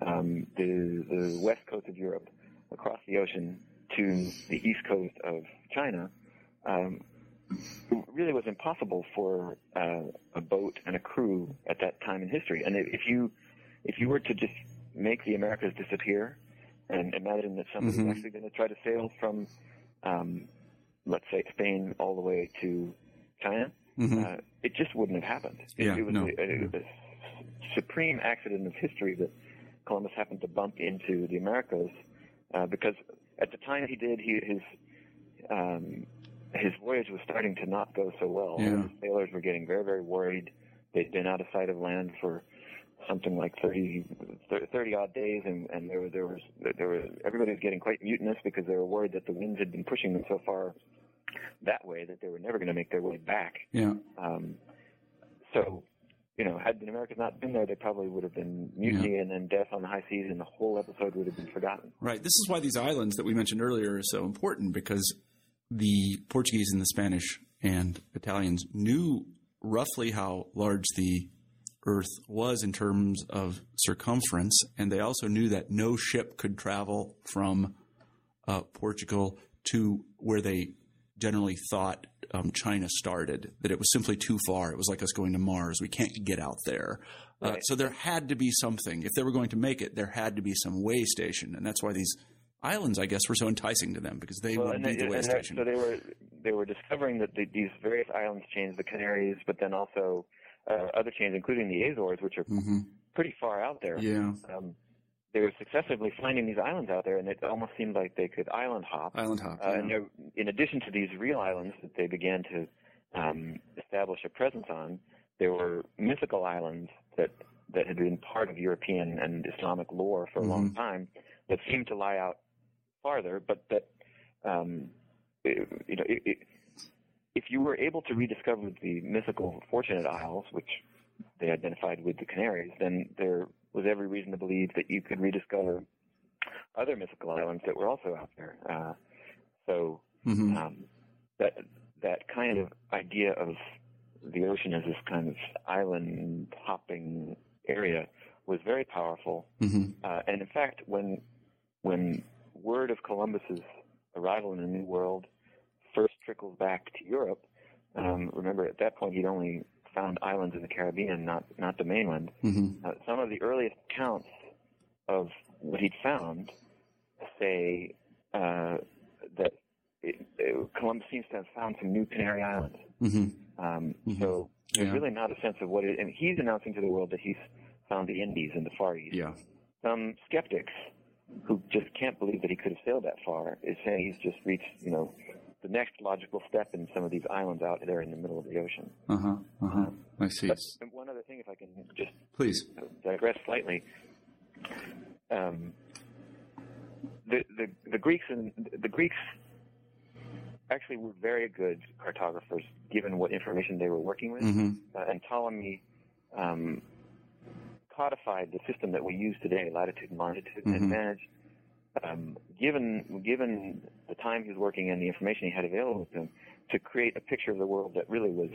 um, the the west coast of Europe across the ocean to the east coast of China, um, really was impossible for uh, a boat and a crew at that time in history. And if you if you were to just make the Americas disappear and imagine that somebody's Mhm. actually going to try to sail from, um, let's say, Spain all the way to China, Mhm. uh, it just wouldn't have happened. It, Yeah, it was no. a, a, a supreme accident of history that Columbus happened to bump into the Americas uh, because at the time he did, he, his um, his voyage was starting to not go so well. Yeah. The sailors were getting very, very worried. They'd been out of sight of land for something like 30, 30 odd days, and, and there, was- there was there was everybody was getting quite mutinous because they were worried that the winds had been pushing them so far that way that they were never going to make their way back. yeah. Um, so, you know, had the Americans not been there, they probably would have been mutiny and then death on the high seas, and the whole episode would have been forgotten. Right. This is why these islands that we mentioned earlier are so important because the Portuguese and the Spanish and Italians knew roughly how large the Earth was in terms of circumference, and they also knew that no ship could travel from uh, Portugal to where they generally thought um, China started. That it was simply too far. It was like us going to Mars. We can't get out there. Uh, Right. so there had to be something. If they were going to make it, there had to be some way station, and that's why these islands, I guess, were so enticing to them because they Well, would be they, the way station. so they were they were discovering that the, these various islands changed the Canaries, but then also uh, other chains, including the Azores, which are hmm pretty far out there. Yeah, Um, they were successively finding these islands out there, and it almost seemed like they could island hop. island hop. Uh, yeah. and there, in addition to these real islands that they began to um, establish a presence on, there were mythical islands that that had been part of European and Islamic lore for a long Mhm. time that seemed to lie out farther, but that um, it, you know, it, it, if you were able to rediscover the mythical Fortunate Isles, which they identified with the Canaries, then there was every reason to believe that you could rediscover other mythical islands that were also out there. Uh, so Mhm. um, that that kind of idea of the ocean as this kind of island hopping area was very powerful. Mhm. Uh, and in fact, when when word of Columbus's arrival in the New World first trickles back to Europe, um, remember at that point he'd only found islands in the Caribbean, not not the mainland. Mhm. Uh, some of the earliest accounts of what he'd found say uh, that it, it, Columbus seems to have found some new Canary Islands. Mhm. Um, Mhm. So there's Yeah. really not a sense of what it, and he's announcing to the world that he's found the Indies in the Far East. Yeah. Some skeptics who just can't believe that he could have sailed that far is saying he's just reached, you know, the next logical step in some of these islands out there in the middle of the ocean. Uh huh. Uh huh. I see. But one other thing, if I can just Please. digress slightly. Um, the, the the Greeks and the Greeks actually were very good cartographers, given what information they were working with. hmm Uh, and Ptolemy um, codified the system that we use today, latitude and longitude, Mhm. and managed, um, given given the time he was working and the information he had available to him, to create a picture of the world that really was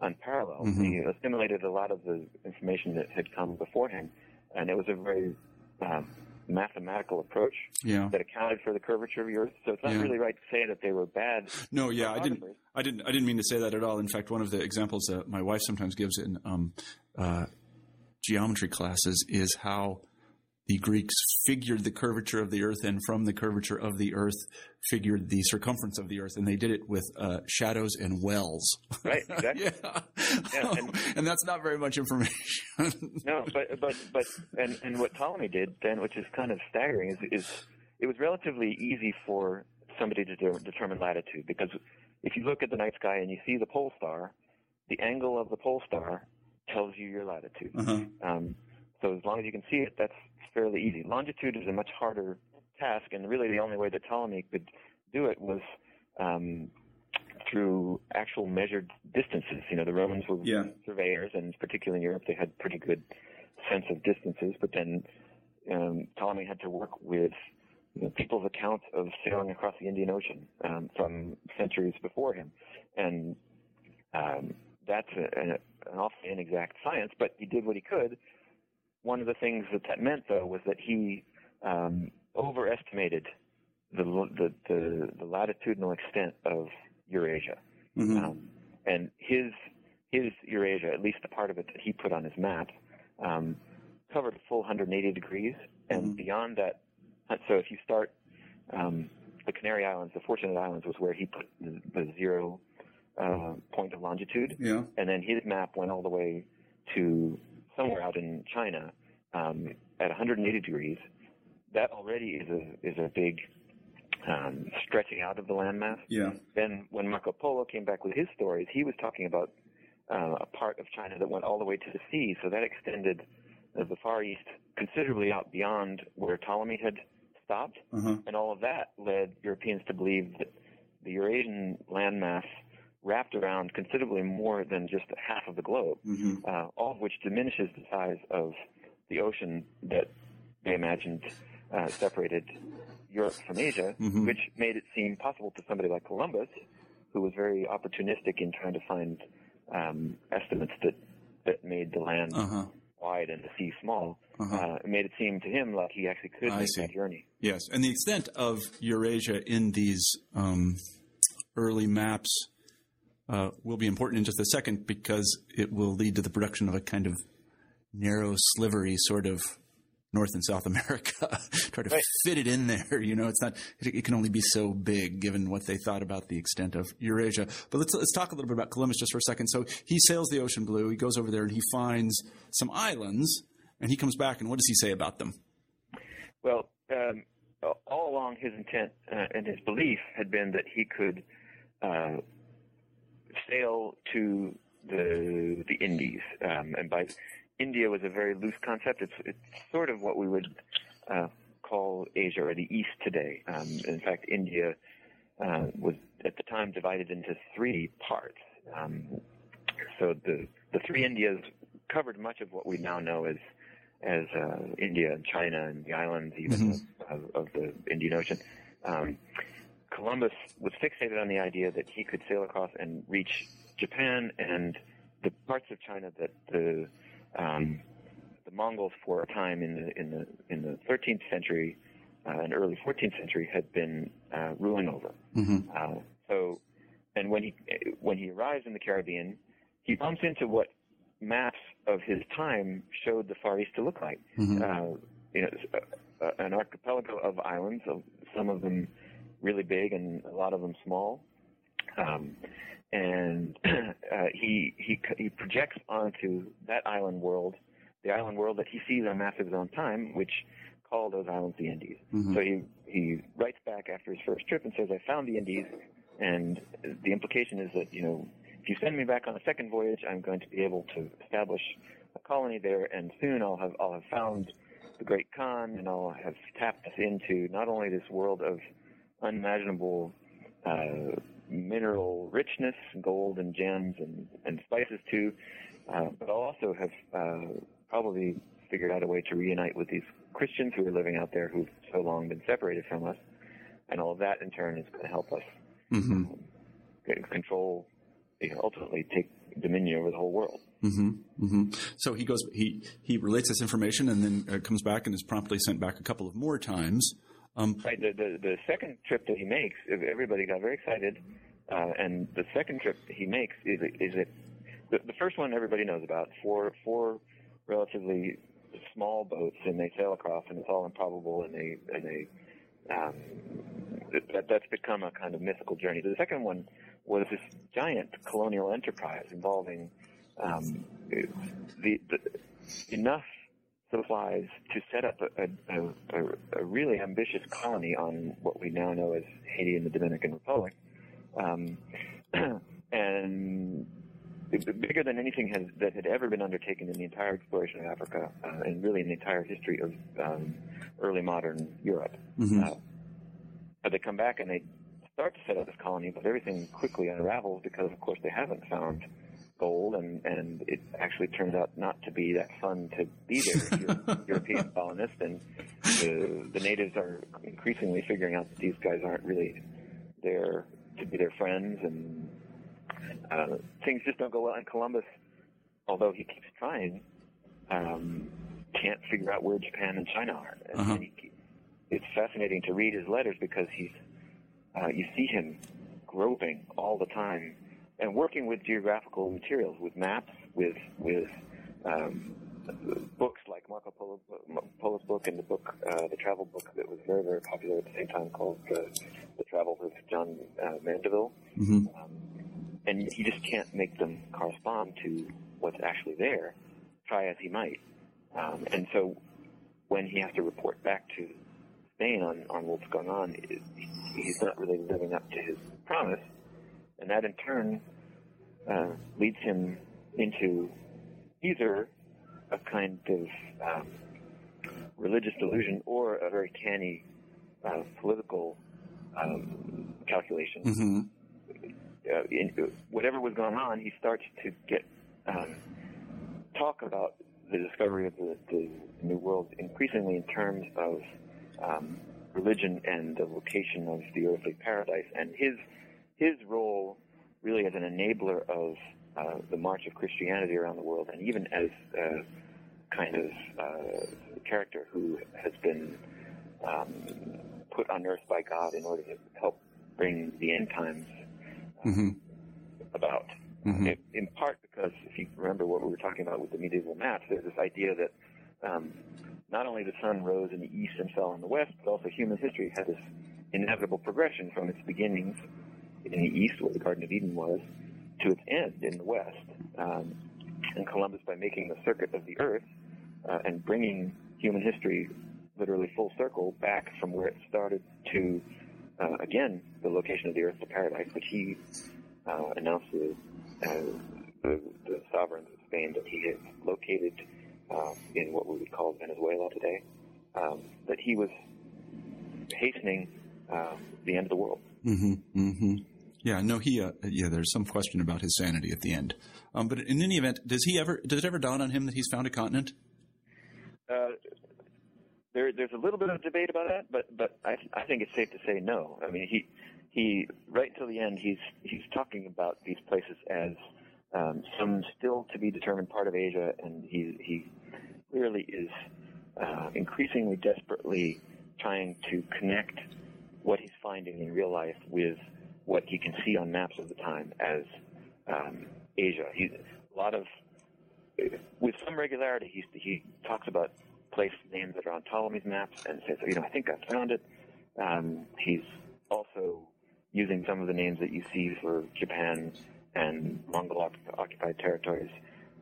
unparalleled. Mhm. He assimilated a lot of the information that had come before him, and it was a very um, mathematical approach Yeah. that accounted for the curvature of the Earth. So it's not Yeah. really right to say that they were bad No, yeah, I didn't. I didn't. I didn't mean to say that at all. In fact, one of the examples that my wife sometimes gives in um, uh, geometry classes is how the Greeks figured the curvature of the earth and from the curvature of the earth figured the circumference of the earth. And they did it with uh, shadows and wells. Right, exactly. yeah. Yeah, and- and that's not very much information. No, but but but and and what Ptolemy did then, which is kind of staggering, is is it was relatively easy for somebody to de- determine latitude because if you look at the night sky and you see the pole star, the angle of the pole star tells you your latitude. uh-huh. Um, so as long as you can see it, that's fairly easy. Longitude is a much harder task, and really the only way that Ptolemy could do it was um, through actual measured distances. You know, the Romans were Yeah. surveyors, and particularly in Europe, they had pretty good sense of distances. But then um, Ptolemy had to work with you know, people's accounts of sailing across the Indian Ocean um, from centuries before him, and um, that's a, an, an awfully inexact science. But he did what he could. One of the things that that meant, though, was that he um, overestimated the, the the the latitudinal extent of Eurasia. Mhm. Um, and his his Eurasia, at least the part of it that he put on his map, um, covered a full 180 degrees, and Mhm. beyond that. So if you start um, the Canary Islands, the Fortunate Islands was where he put the, the zero uh, point of longitude, yeah. and then his map went all the way to somewhere out in China um, at 180 degrees. That already is a is a big um, stretching out of the landmass Yeah. then when Marco Polo came back with his stories, he was talking about uh, a part of China that went all the way to the sea. So that extended uh, the Far East considerably out beyond where Ptolemy had stopped. Uh-huh. And all of that led Europeans to believe that the Eurasian landmass wrapped around considerably more than just half of the globe, Mhm. uh, all of which diminishes the size of the ocean that they imagined uh, separated Europe from Asia, Mhm. which made it seem possible to somebody like Columbus, who was very opportunistic in trying to find um, estimates that, that made the land Uh-huh. wide and the sea small. Uh-huh. Uh, it made it seem to him like he actually could I make see. that journey. Yes, and the extent of Eurasia in these um, early maps uh, will be important in just a second because it will lead to the production of a kind of narrow, slivery sort of North and South America. Try to Right. fit it in there. You know, it's not. It, it can only be so big, given what they thought about the extent of Eurasia. But let's let's talk a little bit about Columbus just for a second. So he sails the ocean blue. He goes over there and he finds some islands, and he comes back. And what does he say about them? Well, um, all along his intent uh, and his belief had been that he could uh, sail to the the Indies, um, and by India was a very loose concept. It's it's sort of what we would uh, call Asia or the East today. Um, in fact, India uh, was at the time divided into three parts. Um, so the the three Indias covered much of what we now know as as uh, India and China and the islands even Mhm. of, of the Indian Ocean. Um, Columbus was fixated on the idea that he could sail across and reach Japan and the parts of China that the um, the Mongols for a time in the in the in the 13th century uh, and early 14th century had been uh, ruling over. Mm-hmm. Uh, so, and when he when he arrives in the Caribbean, he bumps into what maps of his time showed the Far East to look like. Mhm. Uh, you know, uh, an archipelago of islands, of some of them really big and a lot of them small. Um, and uh, he he he projects onto that island world, the island world that he sees on maps of his own time, which call those islands the Indies. Mhm. So he he writes back after his first trip and says, "I found the Indies," and the implication is that you know if you send me back on a second voyage, I'm going to be able to establish a colony there, and soon I'll have I'll have found the Great Khan, and I'll have tapped us into not only this world of unimaginable uh, mineral richness, gold and gems and, and spices too, uh, but I'll also have uh, probably figured out a way to reunite with these Christians who are living out there who've so long been separated from us, and all of that in turn is going to help us Mm-hmm. get- control, you know, ultimately take dominion over the whole world. hmm hmm So he goes. He he relates this information and then uh, comes back and is promptly sent back a couple of more times. Um, Right. The, the the second trip that he makes, everybody got very excited, uh, and the second trip he makes is is it the, the first one everybody knows about four four relatively small boats and they sail across, and it's all improbable, and they and they um, that that's become a kind of mythical journey. The second one was this giant colonial enterprise involving um, the, the enough supplies to set up a, a, a, a, really ambitious colony on what we now know as Haiti and the Dominican Republic. Um, and bigger than anything has, that had ever been undertaken in the entire exploration of Africa uh, and really in the entire history of um, early modern Europe. Mm-hmm. Uh, but they come back and they start to set up this colony, but everything quickly unravels because, of course, they haven't found gold, and and it actually turns out not to be that fun to be there if you're European colonist, and the the natives are increasingly figuring out that these guys aren't really there to be their friends, and uh, things just don't go well. And Columbus, although he keeps trying, um, can't figure out where Japan and China are. And, uh-huh. he, it's fascinating to read his letters because he's uh, you see him groping all the time and working with geographical materials, with maps, with with um, books like Marco Polo, Polo's book and the book, uh, the travel book that was very very popular at the same time called uh, The Travels of John uh, Mandeville. Mm-hmm. Um, and he just can't make them correspond to what's actually there, try as he might. Um, and so when he has to report back to Spain on, on what's going on, he's not really living up to his promise. And that in turn uh, leads him into either a kind of um, religious delusion or a very canny uh, political um, calculation. Mm-hmm. Uh, in, whatever was going on, he starts to get um, talk about the discovery of the, the, New World increasingly in terms of um, religion and the location of the earthly paradise, and his his role really as an enabler of uh, the march of Christianity around the world, and even as a kind of uh, character who has been um, put on earth by God in order to help bring the end times uh, mm-hmm. about. Mm-hmm. It, in part because, if you remember what we were talking about with the medieval maps, there's this idea that um, not only the sun rose in the east and fell in the west, but also human history had this inevitable progression from its beginnings in the east, where the Garden of Eden was, to its end in the west. Um, and Columbus, by making the circuit of the earth uh, and bringing human history literally full circle back from where it started to, uh, again, the location of the earth, the paradise, which he uh, announced to uh, the, the sovereigns of Spain that he had located uh, in what we would call Venezuela today, um, that he was hastening uh, the end of the world. Mm-hmm, mm-hmm. Yeah, no, he. Uh, yeah, there's some question about his sanity at the end. Um, but in any event, does he ever? Does it ever dawn on him that he's found a continent? Uh, there, there's a little bit of debate about that, but but I, I think it's safe to say no. I mean, he he right until the end, he's he's talking about these places as um, some still to be determined part of Asia, and he he clearly is uh, increasingly desperately trying to connect what he's finding in real life with what he can see on maps of the time as um, Asia. He, a lot of, with some regularity, he, he talks about place names that are on Ptolemy's maps and says, you know, I think I found it. Um, he's also using some of the names that you see for Japan and Mongol occupied territories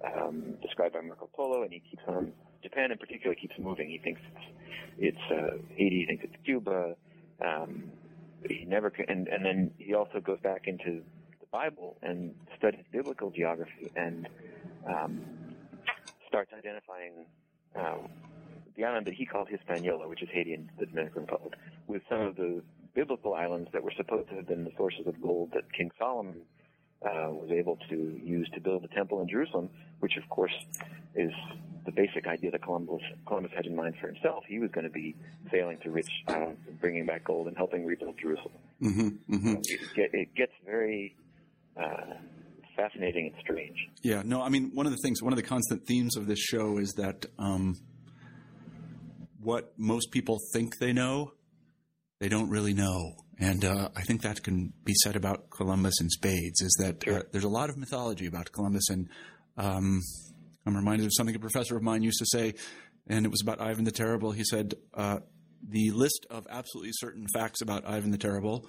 um, described by Marco Polo, and he keeps on. Japan, in particular, keeps moving. He thinks it's, it's uh, Haiti. He thinks it's Cuba. Um, he never and and then he also goes back into the Bible and studies biblical geography and um, starts identifying uh, the island that he called Hispaniola, which is Haiti and the Dominican Republic, with some of the biblical islands that were supposed to have been the sources of gold that King Solomon uh, was able to use to build the temple in Jerusalem, which of course is the basic idea that Columbus Columbus had in mind for himself. He was going to be sailing to rich islands and bringing back gold and helping rebuild Jerusalem. Mm-hmm, mm-hmm. It, it, gets very uh, fascinating and strange. Yeah, no, I mean one of the things, one of the constant themes of this show is that um, what most people think they know, they don't really know. And uh, I think that can be said about Columbus and spades is that uh, sure. uh, there's a lot of mythology about Columbus and um, I'm reminded of something a professor of mine used to say. and it was about Ivan the Terrible. He said uh, the list of absolutely certain facts about Ivan the Terrible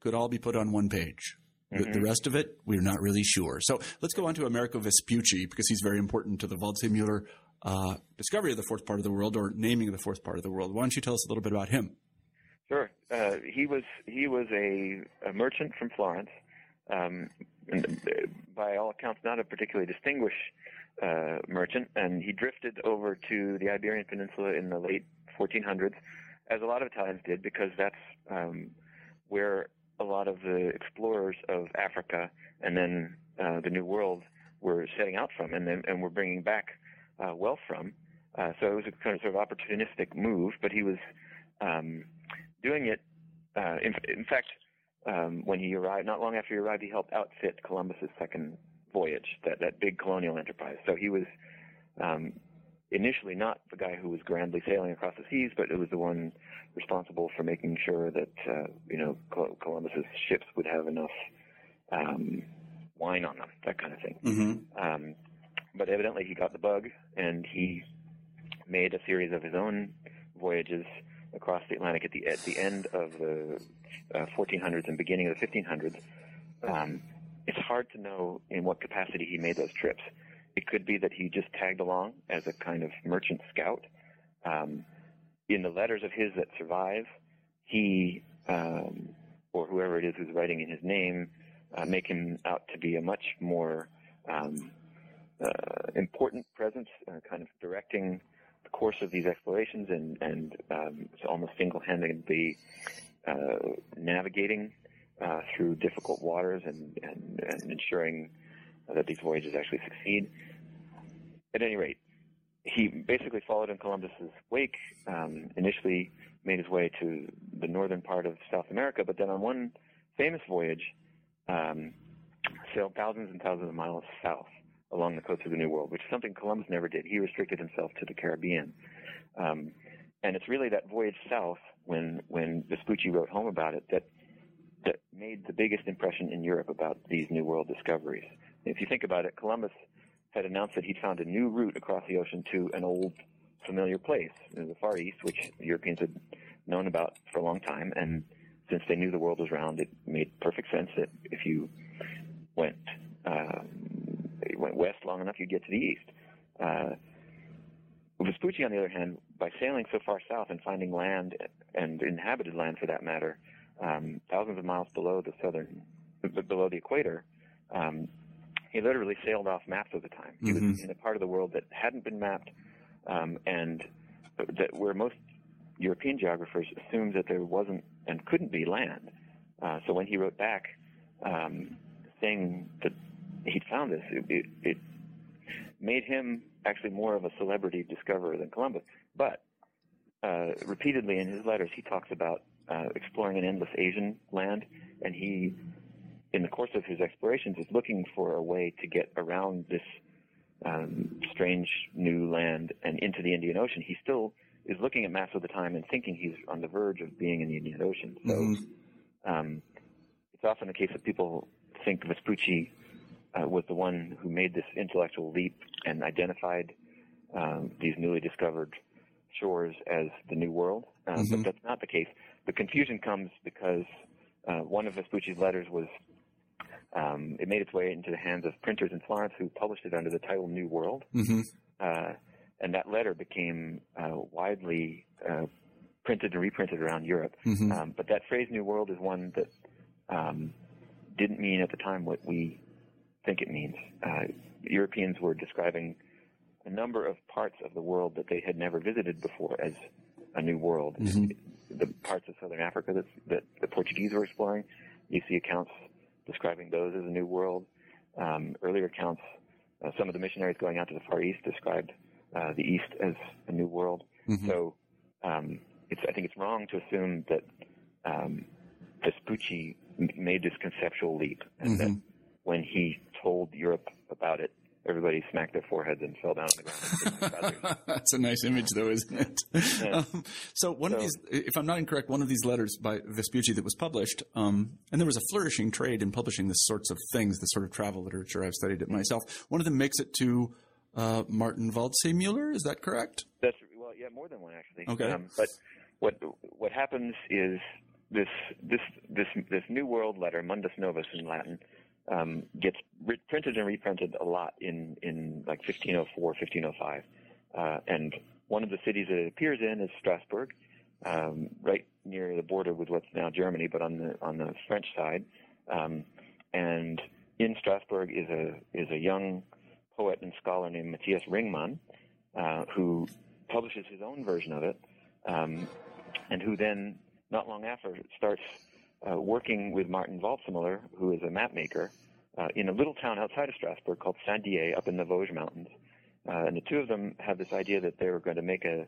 could all be put on one page. The, the rest of it, we're not really sure. So let's go on to Amerigo Vespucci because he's very important to the Waldseemüller uh, discovery of the fourth part of the world or naming of the fourth part of the world. Why don't you tell us a little bit about him? Sure. Uh, he was he was a, a merchant from Florence. Um, uh, by all accounts, not a particularly distinguished uh, merchant, and he drifted over to the Iberian Peninsula in the late 1400s, as a lot of Italians did, because that's um, where a lot of the explorers of Africa and then uh, the New World were setting out from, and then and were bringing back uh, wealth from. Uh, so it was a kind of sort of opportunistic move, but he was um, doing it. Uh, in, in fact, um, when he arrived, not long after he arrived, he helped outfit Columbus's second voyage, that that big colonial enterprise. So he was um, initially not the guy who was grandly sailing across the seas, but it was the one responsible for making sure that uh, you know Columbus's ships would have enough um, wine on them, that kind of thing. Mm-hmm. Um, but evidently he got the bug, and he made a series of his own voyages across the Atlantic at the at the end of the uh, 1400s and beginning of the 1500s. Um, it's hard to know in what capacity he made those trips. It could be that he just tagged along as a kind of merchant scout. Um, in the letters of his that survive, he um, or whoever it is who's writing in his name uh, make him out to be a much more um, uh, important presence, uh, kind of directing the course of these explorations and, and um, almost single-handedly uh, navigating uh, through difficult waters and, and, and ensuring that these voyages actually succeed. At any rate, he basically followed in Columbus's wake. Um, initially, made his way to the northern part of South America, but then on one famous voyage, um, sailed thousands and thousands of miles south along the coast of the New World, which is something Columbus never did. He restricted himself to the Caribbean. Um, and it's really that voyage south, when when Vespucci wrote home about it, that that made the biggest impression in Europe about these New World discoveries. If you think about it, Columbus had announced that he'd found a new route across the ocean to an old familiar place in the Far East, which Europeans had known about for a long time. And since they knew the world was round, it made perfect sense that if you went uh, went west long enough, you'd get to the east. Uh, Vespucci, on the other hand, by sailing so far south and finding land and inhabited land, for that matter, um, thousands of miles below the southern, below the equator, um, he literally sailed off maps of the time. He Mhm. was in a part of the world that hadn't been mapped, um, and that where most European geographers assumed that there wasn't and couldn't be land. Uh, so when he wrote back um, saying that he'd found this, it, it, it made him actually more of a celebrity discoverer than Columbus. But uh, repeatedly in his letters, he talks about uh, exploring an endless Asian land, and he, in the course of his explorations, is looking for a way to get around this um, strange new land and into the Indian Ocean. He still is looking at maps of the time and thinking he's on the verge of being in the Indian Ocean. So Mhm. um, it's often the case that people think Vespucci uh, was the one who made this intellectual leap and identified um, these newly discovered shores as the New World, uh, Mhm. but that's not the case. The confusion comes because uh, one of Vespucci's letters was um, it made its way into the hands of printers in Florence who published it under the title New World, Mhm. uh, and that letter became uh, widely uh, printed and reprinted around Europe. Mhm. Um, but that phrase "New World" is one that um, didn't mean at the time what we think it means. Uh, Europeans were describing a number of parts of the world that they had never visited before as a new world. Mhm. The parts of southern Africa that, that the Portuguese were exploring, you see accounts describing those as a new world. Um, earlier accounts, uh, some of the missionaries going out to the Far East described uh, the East as a new world. Mhm. So um, it's, I think it's wrong to assume that um, Vespucci made this conceptual leap, and that Mhm. when he told Europe about it, everybody smacked their foreheads and fell down on the ground. That's a nice image, though, isn't it? Yeah. Um, so one of these, if I'm not incorrect, one of these letters by Vespucci that was published, um, and there was a flourishing trade in publishing this sorts of things, this sort of travel literature. I've studied it myself. One of them makes it to uh, Martin Waldseemüller. Is that correct? That's well, yeah, more than one actually. Okay. Um, but what what happens is this this this this New World letter, Mundus Novus in Latin, um, gets re- printed and reprinted a lot in in like 1504, 1505, uh, and one of the cities that it appears in is Strasbourg, um, right near the border with what's now Germany, but on the on the French side. Um, and in Strasbourg is a is a young poet and scholar named Matthias Ringmann, uh, who publishes his own version of it, um, and who then, not long after, starts uh, working with Martin Waldseemüller, who is a map maker, uh, in a little town outside of Strasbourg called Saint-Dié up in the Vosges Mountains. Uh, and the two of them had this idea that they were going to make a,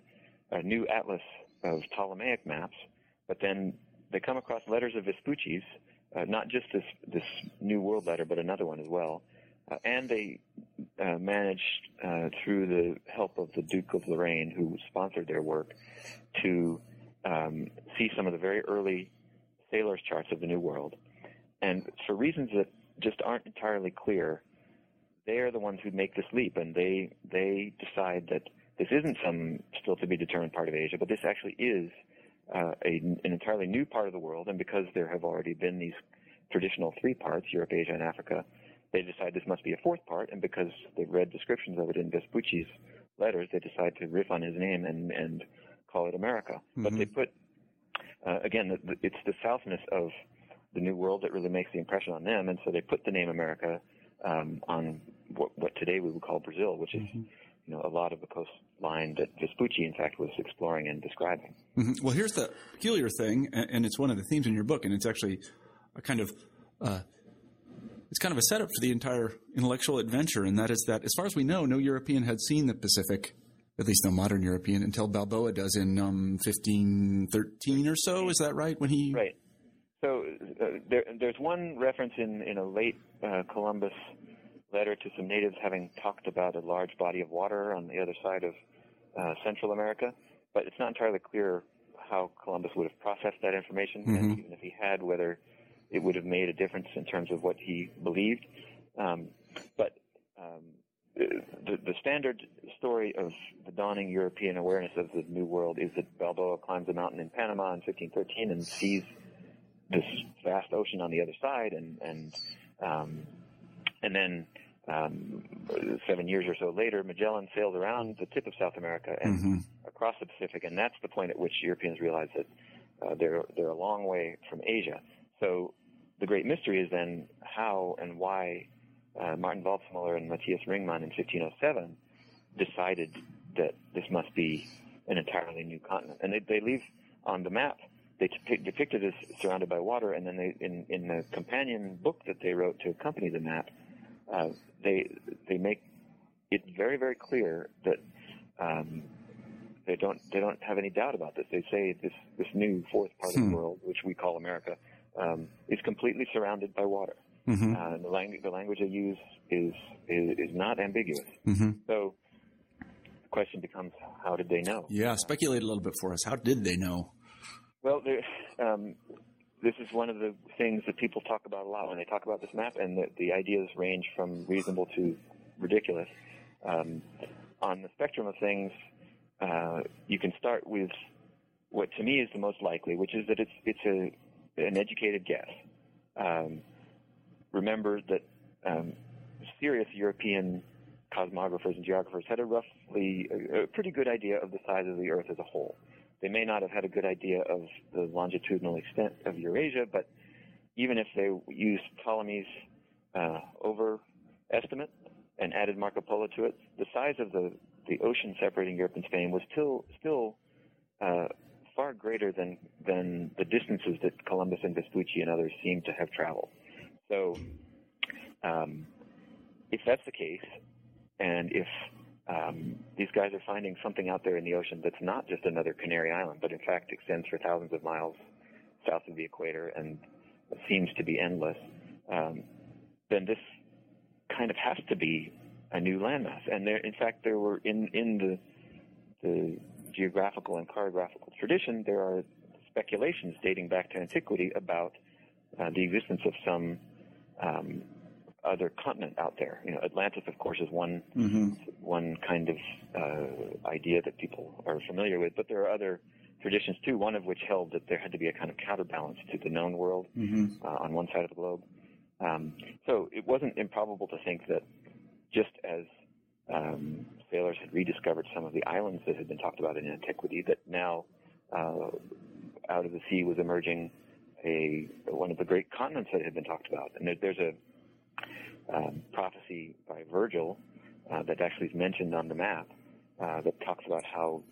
a new atlas of Ptolemaic maps, but then they come across letters of Vespucci's, uh, not just this this New World letter, but another one as well. Uh, and they uh, managed, uh, through the help of the Duke of Lorraine, who sponsored their work, to um, see some of the very early sailors' charts of the New World. And for reasons that just aren't entirely clear, they are the ones who make this leap, and they they decide that this isn't some still to be determined part of Asia, but this actually is uh, a, an entirely new part of the world. And because there have already been these traditional three parts, Europe, Asia, and Africa, they decide this must be a fourth part. And because they've read descriptions of it in Vespucci's letters, they decide to riff on his name and, and call it America. Mm-hmm. But they put, uh, again, the, the, it's the southness of the New World that really makes the impression on them. And so they put the name America um, on what, what today we would call Brazil, which is mm-hmm you know, a lot of the coastline that Vespucci, in fact, was exploring and describing. Mm-hmm. Well, here's the peculiar thing, and it's one of the themes in your book, and it's actually a kind of uh, it's kind of a setup for the entire intellectual adventure, and that is that, as far as we know, no European had seen the Pacific, at least no modern European, until Balboa does in um, 1513 or so. Is that right? When he right. So uh, there, there's one reference in in a late uh, Columbus letter to some natives having talked about a large body of water on the other side of uh, Central America, but it's not entirely clear how Columbus would have processed that information, mm-hmm. and even if he had, whether it would have made a difference in terms of what he believed. Um, but um, the, the standard story of the dawning European awareness of the New World is that Balboa climbs a mountain in Panama in 1513 and sees this vast ocean on the other side, and and um, and then um, seven years or so later, Magellan sailed around the tip of South America and mm-hmm. across the Pacific, and that's the point at which Europeans realize that uh, they're they're a long way from Asia. So the great mystery is then how and why uh, Martin Waldseemüller and Matthias Ringmann in 1507 decided that this must be an entirely new continent, and they, they leave on the map. They depict it as surrounded by water, and then they, in, in the companion book that they wrote to accompany the map, uh, they they make it very very clear that um, they don't they don't have any doubt about this. They say this this new fourth part hmm. of the hmm. world, which we call America, um, is completely surrounded by water. Mm-hmm. Uh, the language the language they use is is, is not ambiguous. Mm-hmm. So the question becomes, how did they know? Yeah, speculate a little bit for us. How did they know? Well, um, this is one of the things that people talk about a lot when they talk about this map, and the, the ideas range from reasonable to ridiculous. Um, on the spectrum of things, uh, you can start with what to me is the most likely, which is that it's it's a an educated guess. Um, remember that um, serious European cosmographers and geographers had a roughly a, a pretty good idea of the size of the Earth as a whole. They may not have had a good idea of the longitudinal extent of Eurasia, but even if they used Ptolemy's uh, overestimate and added Marco Polo to it, the size of the, the ocean separating Europe and Spain was still still uh, far greater than than the distances that Columbus and Vespucci and others seem to have traveled. So, um, if that's the case, and if um, these guys are finding something out there in the ocean that's not just another Canary Island, but in fact extends for thousands of miles south of the equator and seems to be endless. Um, then this kind of has to be a new landmass. And there, in fact, there were in in the the geographical and cartographical tradition, there are speculations dating back to antiquity about uh, the existence of some um, other continent out there. You know, Atlantis, of course, is one Mm-hmm. one kind of uh, idea that people are familiar with, but there are other traditions too. One of which held that there had to be a kind of counterbalance to the known world Mm-hmm. uh, on one side of the globe. Um, so it wasn't improbable to think that just as um, sailors had rediscovered some of the islands that had been talked about in antiquity, that now uh, out of the sea was emerging a one of the great continents that had been talked about. And there, there's a um, prophecy by Virgil uh, that actually is mentioned on the map uh, that talks about how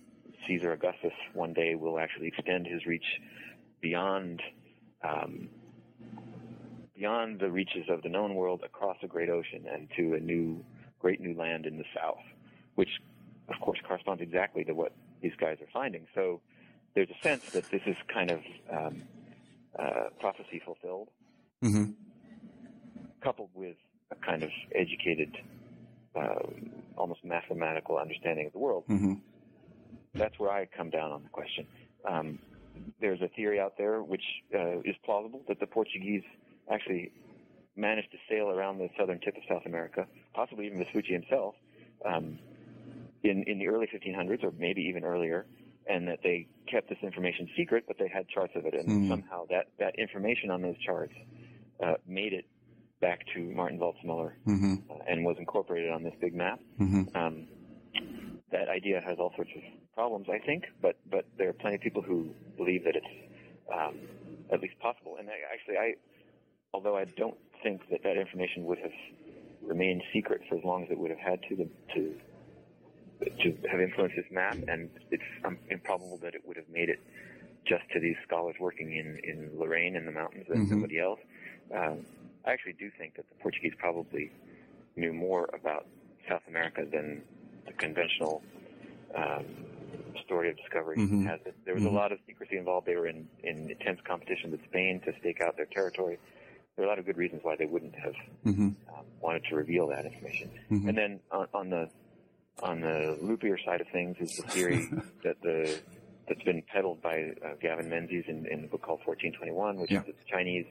Caesar Augustus one day will actually extend his reach beyond um, beyond the reaches of the known world across a great ocean and to a new great new land in the south, which of course corresponds exactly to what these guys are finding. So there's a sense that this is kind of um, uh, prophecy fulfilled, Mm-hmm. coupled with a kind of educated, uh, almost mathematical understanding of the world. Mm-hmm. That's where I come down on the question. Um, there's a theory out there which uh, is plausible that the Portuguese actually managed to sail around the southern tip of South America, possibly even Vespucci himself, um, in in the early 1500s or maybe even earlier, and that they kept this information secret, but they had charts of it, and Hmm. somehow that that information on those charts uh, made it back to Martin Waldseemüller Mm-hmm. uh, and was incorporated on this big map. Mm-hmm. Um, that idea has all sorts of problems, I think, but but there are plenty of people who believe that it's um, at least possible. And I, actually, I although I don't think that that information would have remained secret for as long as it would have had to the, to to have influenced this map, and it's um, improbable that it would have made it just to these scholars working in in Lorraine in the mountains and Mhm. nobody else. Um, I actually do think that the Portuguese probably knew more about South America than the conventional um, story of discovery Mhm. has it. There was Mhm. a lot of secrecy involved. They were in, in intense competition with Spain to stake out their territory. There are a lot of good reasons why they wouldn't have Mm-hmm. um, wanted to reveal that information. Mhm. And then on, on the on the loopier side of things is the theory that the that's been peddled by uh, Gavin Menzies in, in the book called 1421, which Yeah. is that the Chinese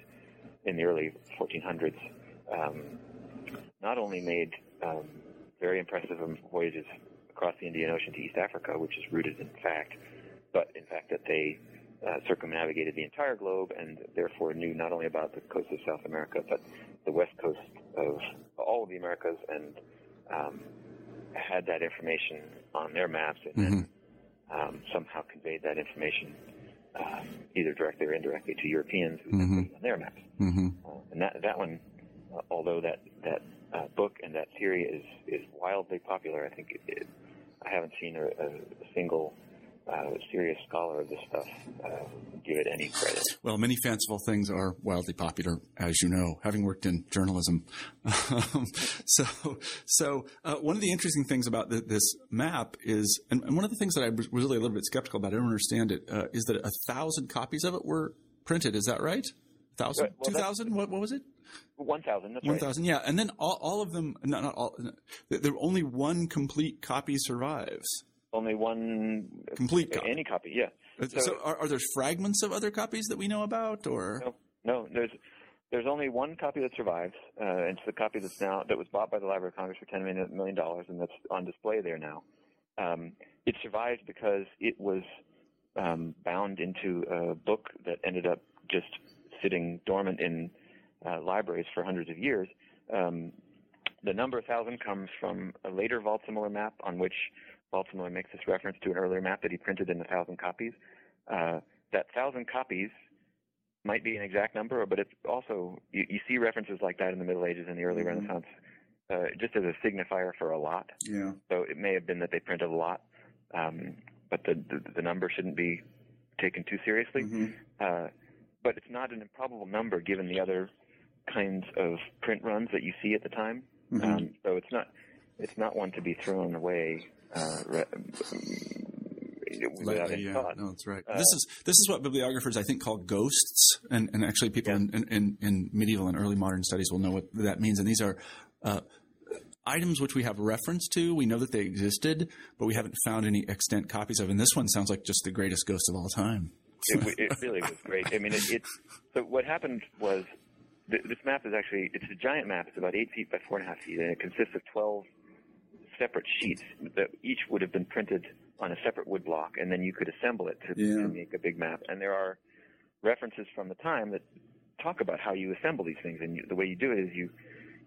in the early 1400s um, not only made um, very impressive voyages across the Indian Ocean to East Africa, which is rooted in fact, but in fact that they uh, circumnavigated the entire globe and therefore knew not only about the coast of South America, but the west coast of all of the Americas and um, had that information on their maps and then um, somehow conveyed that information um, either directly or indirectly to Europeans who Mhm. it on their maps. Mm-hmm. Uh, and that that one, uh, although that that uh, book and that theory is is wildly popular, I think it, it, I haven't seen a, a single uh, a serious scholar of this stuff uh, give it any credit. Well, many fanciful things are wildly popular, as you know, having worked in journalism. Um, so, so uh, one of the interesting things about th- this map is, and, and one of the things that I was really a little bit skeptical about, I don't understand it, uh, is that a thousand copies of it were printed. Is that right? Thousand, Well, two thousand? What, what was it? One thousand. That's One right. thousand. Yeah, and then all, all of them. Not, not all. There there only one complete copy survives. Only one Complete copy. Any copy, yeah. So, So- are, are there fragments of other copies that we know about, or? No, no. There's there's only one copy that survives, uh, and it's the copy that's now that was bought by the Library of Congress for ten million dollars, and that's on display there now. Um, it survives because it was um, bound into a book that ended up just sitting dormant in uh, libraries for hundreds of years. Um, the number thousand comes from a later Waldseemüller map on which Waldseemüller makes this reference to an earlier map that he printed in a thousand copies. Uh, that thousand copies might be an exact number, but it's also you, you see references like that in the Middle Ages and the early Mhm. Renaissance, uh, just as a signifier for a lot. Yeah. So it may have been that they printed a lot, um, but the, the the number shouldn't be taken too seriously. Mhm. Uh, but it's not an improbable number given the other kinds of print runs that you see at the time. Mhm. Um, so it's not it's not one to be thrown away uh, re- without Lightly, any yeah. thought. No, that's right. Uh, this is this is what bibliographers I think call ghosts, and, and actually people Yeah. in, in, in medieval and early modern studies will know what that means. And these are uh, items which we have reference to. We know that they existed, but we haven't found any extant copies of. And this one sounds like just the greatest ghost of all time. it, it really was great. I mean, it, it so what happened was th- this map is actually it's a giant map. It's about eight feet by four and a half feet, and it consists of twelve separate sheets that each would have been printed on a separate wood block, and then you could assemble it to, Yeah. to make a big map. And there are references from the time that talk about how you assemble these things. And you, the way you do it is you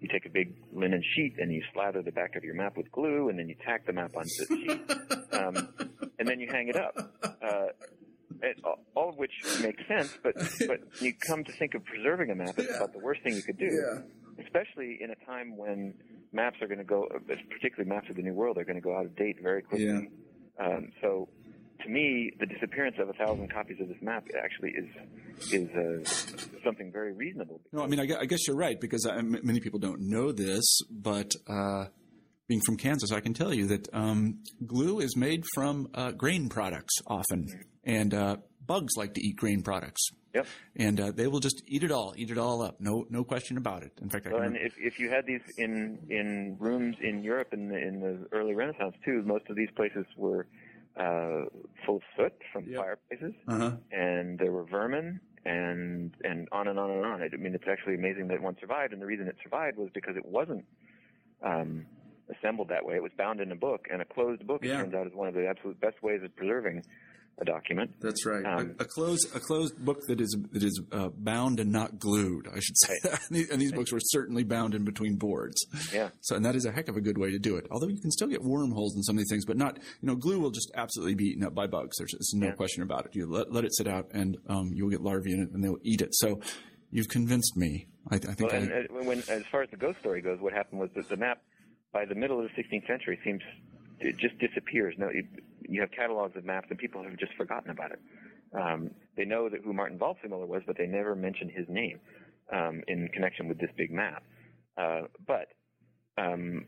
you take a big linen sheet and you slather the back of your map with glue, and then you tack the map onto the sheet, um, and then you hang it up. Uh, it, all of which makes sense, but but you come to think of preserving a map, it's about the worst thing you could do especially in a time when maps are going to go, particularly maps of the New World, are going to go out of date very quickly. Yeah. Um, so, to me, the disappearance of a thousand copies of this map actually is is uh, something very reasonable. No, I mean, I, I guess you're right because uh, m- many people don't know this, but uh, being from Kansas, I can tell you that um, glue is made from uh, grain products often, and uh, bugs like to eat grain products, Yep. and uh, they will just eat it all, eat it all up. No, no question about it. In fact, I Well, can and if, if you had these in in rooms in Europe in the in the early Renaissance too, most of these places were uh, full of soot from Yep. fireplaces, uh-huh. and there were vermin, and and on and on and on. I mean, it's actually amazing that one survived, and the reason it survived was because it wasn't um, assembled that way. It was bound in a book, and a closed book, Yeah. it turns out, is one of the absolute best ways of preserving a document. That's right. Um, a, a closed a closed book that is that is uh, bound and not glued. I should say. And these- books were certainly bound in between boards. Yeah. So, and that is a heck of a good way to do it. Although you can still get wormholes in some of these things, but not, you know, glue will just absolutely be eaten up by bugs. There's, there's no Yeah. question about it. You let, let it sit out and, um, you'll get larvae in it and they'll eat it. So you've convinced me. I, I think Well, I, and when, as far as the ghost story goes, what happened was that the map, by the middle of the 16th century, seems it just disappears. No, you, you have catalogs of maps, and people have just forgotten about it. Um, they know that who Martin Waldseemüller was, but they never mention his name um, in connection with this big map. Uh, but um,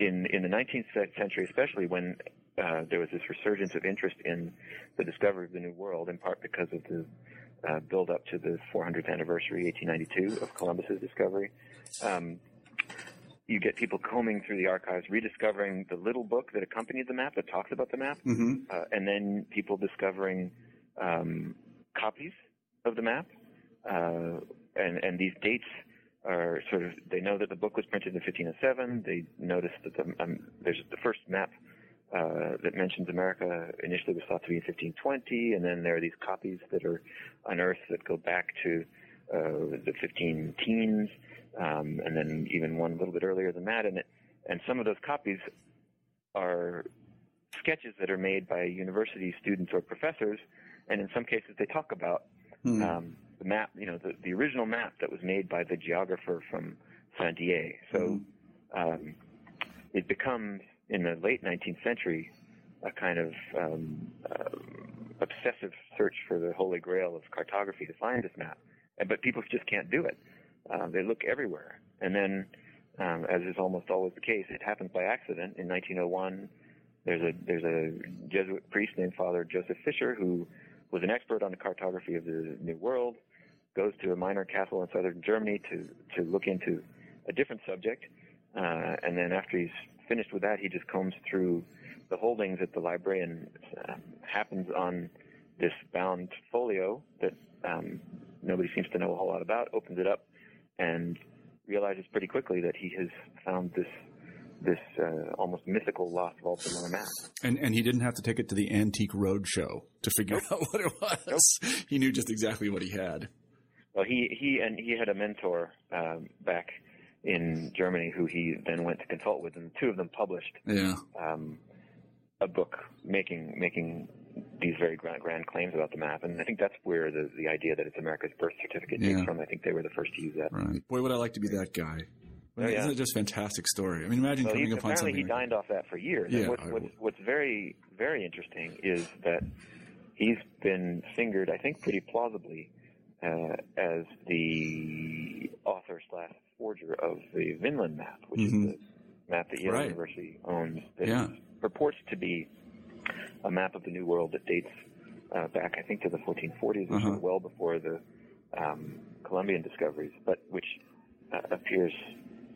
in in the 19th century, especially when uh, there was this resurgence of interest in the discovery of the New World, in part because of the uh, build up to the 400th anniversary, 1892, of Columbus's discovery. Um, you get people combing through the archives, rediscovering the little book that accompanied the map that talks about the map, Mhm. uh, and then people discovering um, copies of the map, uh, and and these dates are sort of they know that the book was printed in 1507. They notice that the, um, there's the first map uh, that mentions America initially was thought to be in 1520, and then there are these copies that are unearthed that go back to uh, the 15 teens, um, and then even one a little bit earlier than that. And it, and some of those copies are sketches that are made by university students or professors, and in some cases they talk about Hmm. um, the map, you know, the, the original map that was made by the geographer from Saint-Dié. So um, it becomes, in the late 19th century, a kind of um, uh, obsessive search for the holy grail of cartography to find this map. But people just can't do it. Uh, they look everywhere. And then, um, as is almost always the case, it happens by accident. In 1901, there's a there's a Jesuit priest named Father Joseph Fischer who was an expert on the cartography of the New World, goes to a minor castle in southern Germany to to look into a different subject, uh, and then after he's finished with that, he just combs through the holdings at the library and uh, happens on this bound folio that um, nobody seems to know a whole lot about. Opens it up and realizes pretty quickly that he has found this this uh, almost mythical lost Waldseemüller map. And and he didn't have to take it to the antique roadshow to figure out what it was. He knew just exactly what he had. Well, he he and he had a mentor um, back in Germany who he then went to consult with, and the two of them published Yeah. um, a book making making these very grand, grand claims about the map. And I think that's where the the idea that it's America's birth certificate Yeah. came from. I think they were the first to use that. Right. Boy, would I like to be that guy. Oh, yeah. Isn't it just a fantastic story? I mean, imagine Well, coming he, upon apparently something. he dined off that for years. Yeah, and what, what's, what's very very interesting is that he's been fingered, I think, pretty plausibly uh, as the author slash forger of the Vinland map, which Mhm. is the map that Yale Right. University owns. That Yeah. purports to be a map of the New World that dates uh, back, I think, to the 1440s, which Uh-huh. is well before the um, Columbian discoveries, but which uh, appears.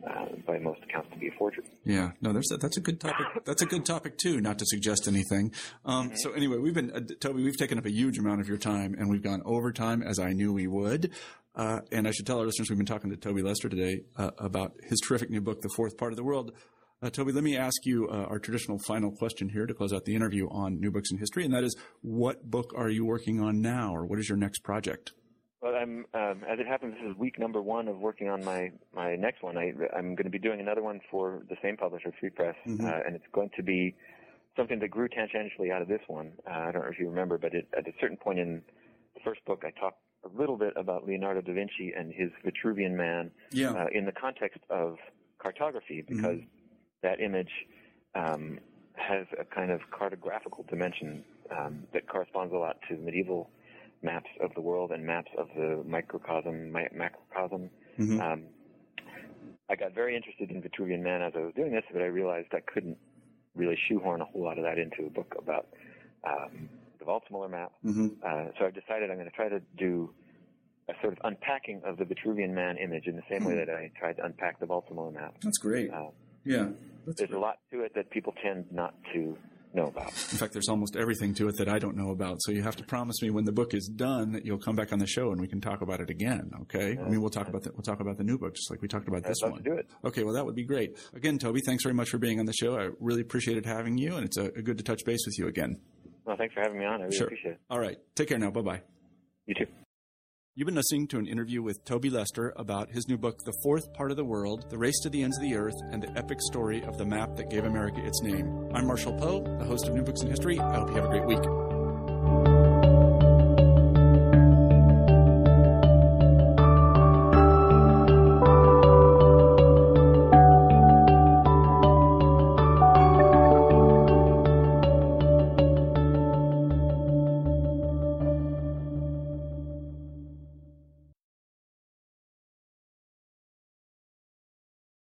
Uh, by most accounts, to be a forgery. Yeah, no, there's a, that's a good topic. That's a good topic too. Not to suggest anything. Um, So anyway, we've been uh, Toby. We've taken up a huge amount of your time, and we've gone over time as I knew we would. Uh, and I should tell our listeners we've been talking to Toby Lester today uh, about his terrific new book, The Fourth Part of the World. Uh, Toby, let me ask you uh, our traditional final question here to close out the interview on new books in history, and that is, what book are you working on now, or what is your next project? Well, I'm um, as it happens. This is week number one of working on my my next one. I, I'm going to be doing another one for the same publisher, Free Press, Mhm. uh, and it's going to be something that grew tangentially out of this one. Uh, I don't know if you remember, but it, at a certain point in the first book, I talked a little bit about Leonardo da Vinci and his Vitruvian Man Yeah. uh, in the context of cartography, because that image um, has a kind of cartographical dimension um, that corresponds a lot to medieval maps of the world and maps of the microcosm, mi- macrocosm. Mhm. Um, I got very interested in Vitruvian Man as I was doing this, but I realized I couldn't really shoehorn a whole lot of that into a book about um, the Waldseemüller map. Mhm. Uh, so I've decided I'm going to try to do a sort of unpacking of the Vitruvian Man image in the same way that I tried to unpack the Waldseemüller map. That's great. Uh, Yeah. That's there's great. a lot to it that people tend not to know about. In fact, there's almost everything to it that I don't know about. So you have to promise me when the book is done that you'll come back on the show and we can talk about it again. Okay? I mean, we'll talk about the, we'll talk about the new book just like we talked about I'd this love one. to do it. Okay, well that would be great. Again, Toby, thanks very much for being on the show. I really appreciated having you, and it's a, a good to touch base with you again. Well, thanks for having me on. I really Sure. appreciate it. All right, take care now. Bye bye. You too. You've been listening to an interview with Toby Lester about his new book, The Fourth Part of the World The Race to the Ends of the Earth and the Epic Story of the Map That Gave America Its Name. I'm Marshall Poe, the host of New Books in History. I hope you have a great week.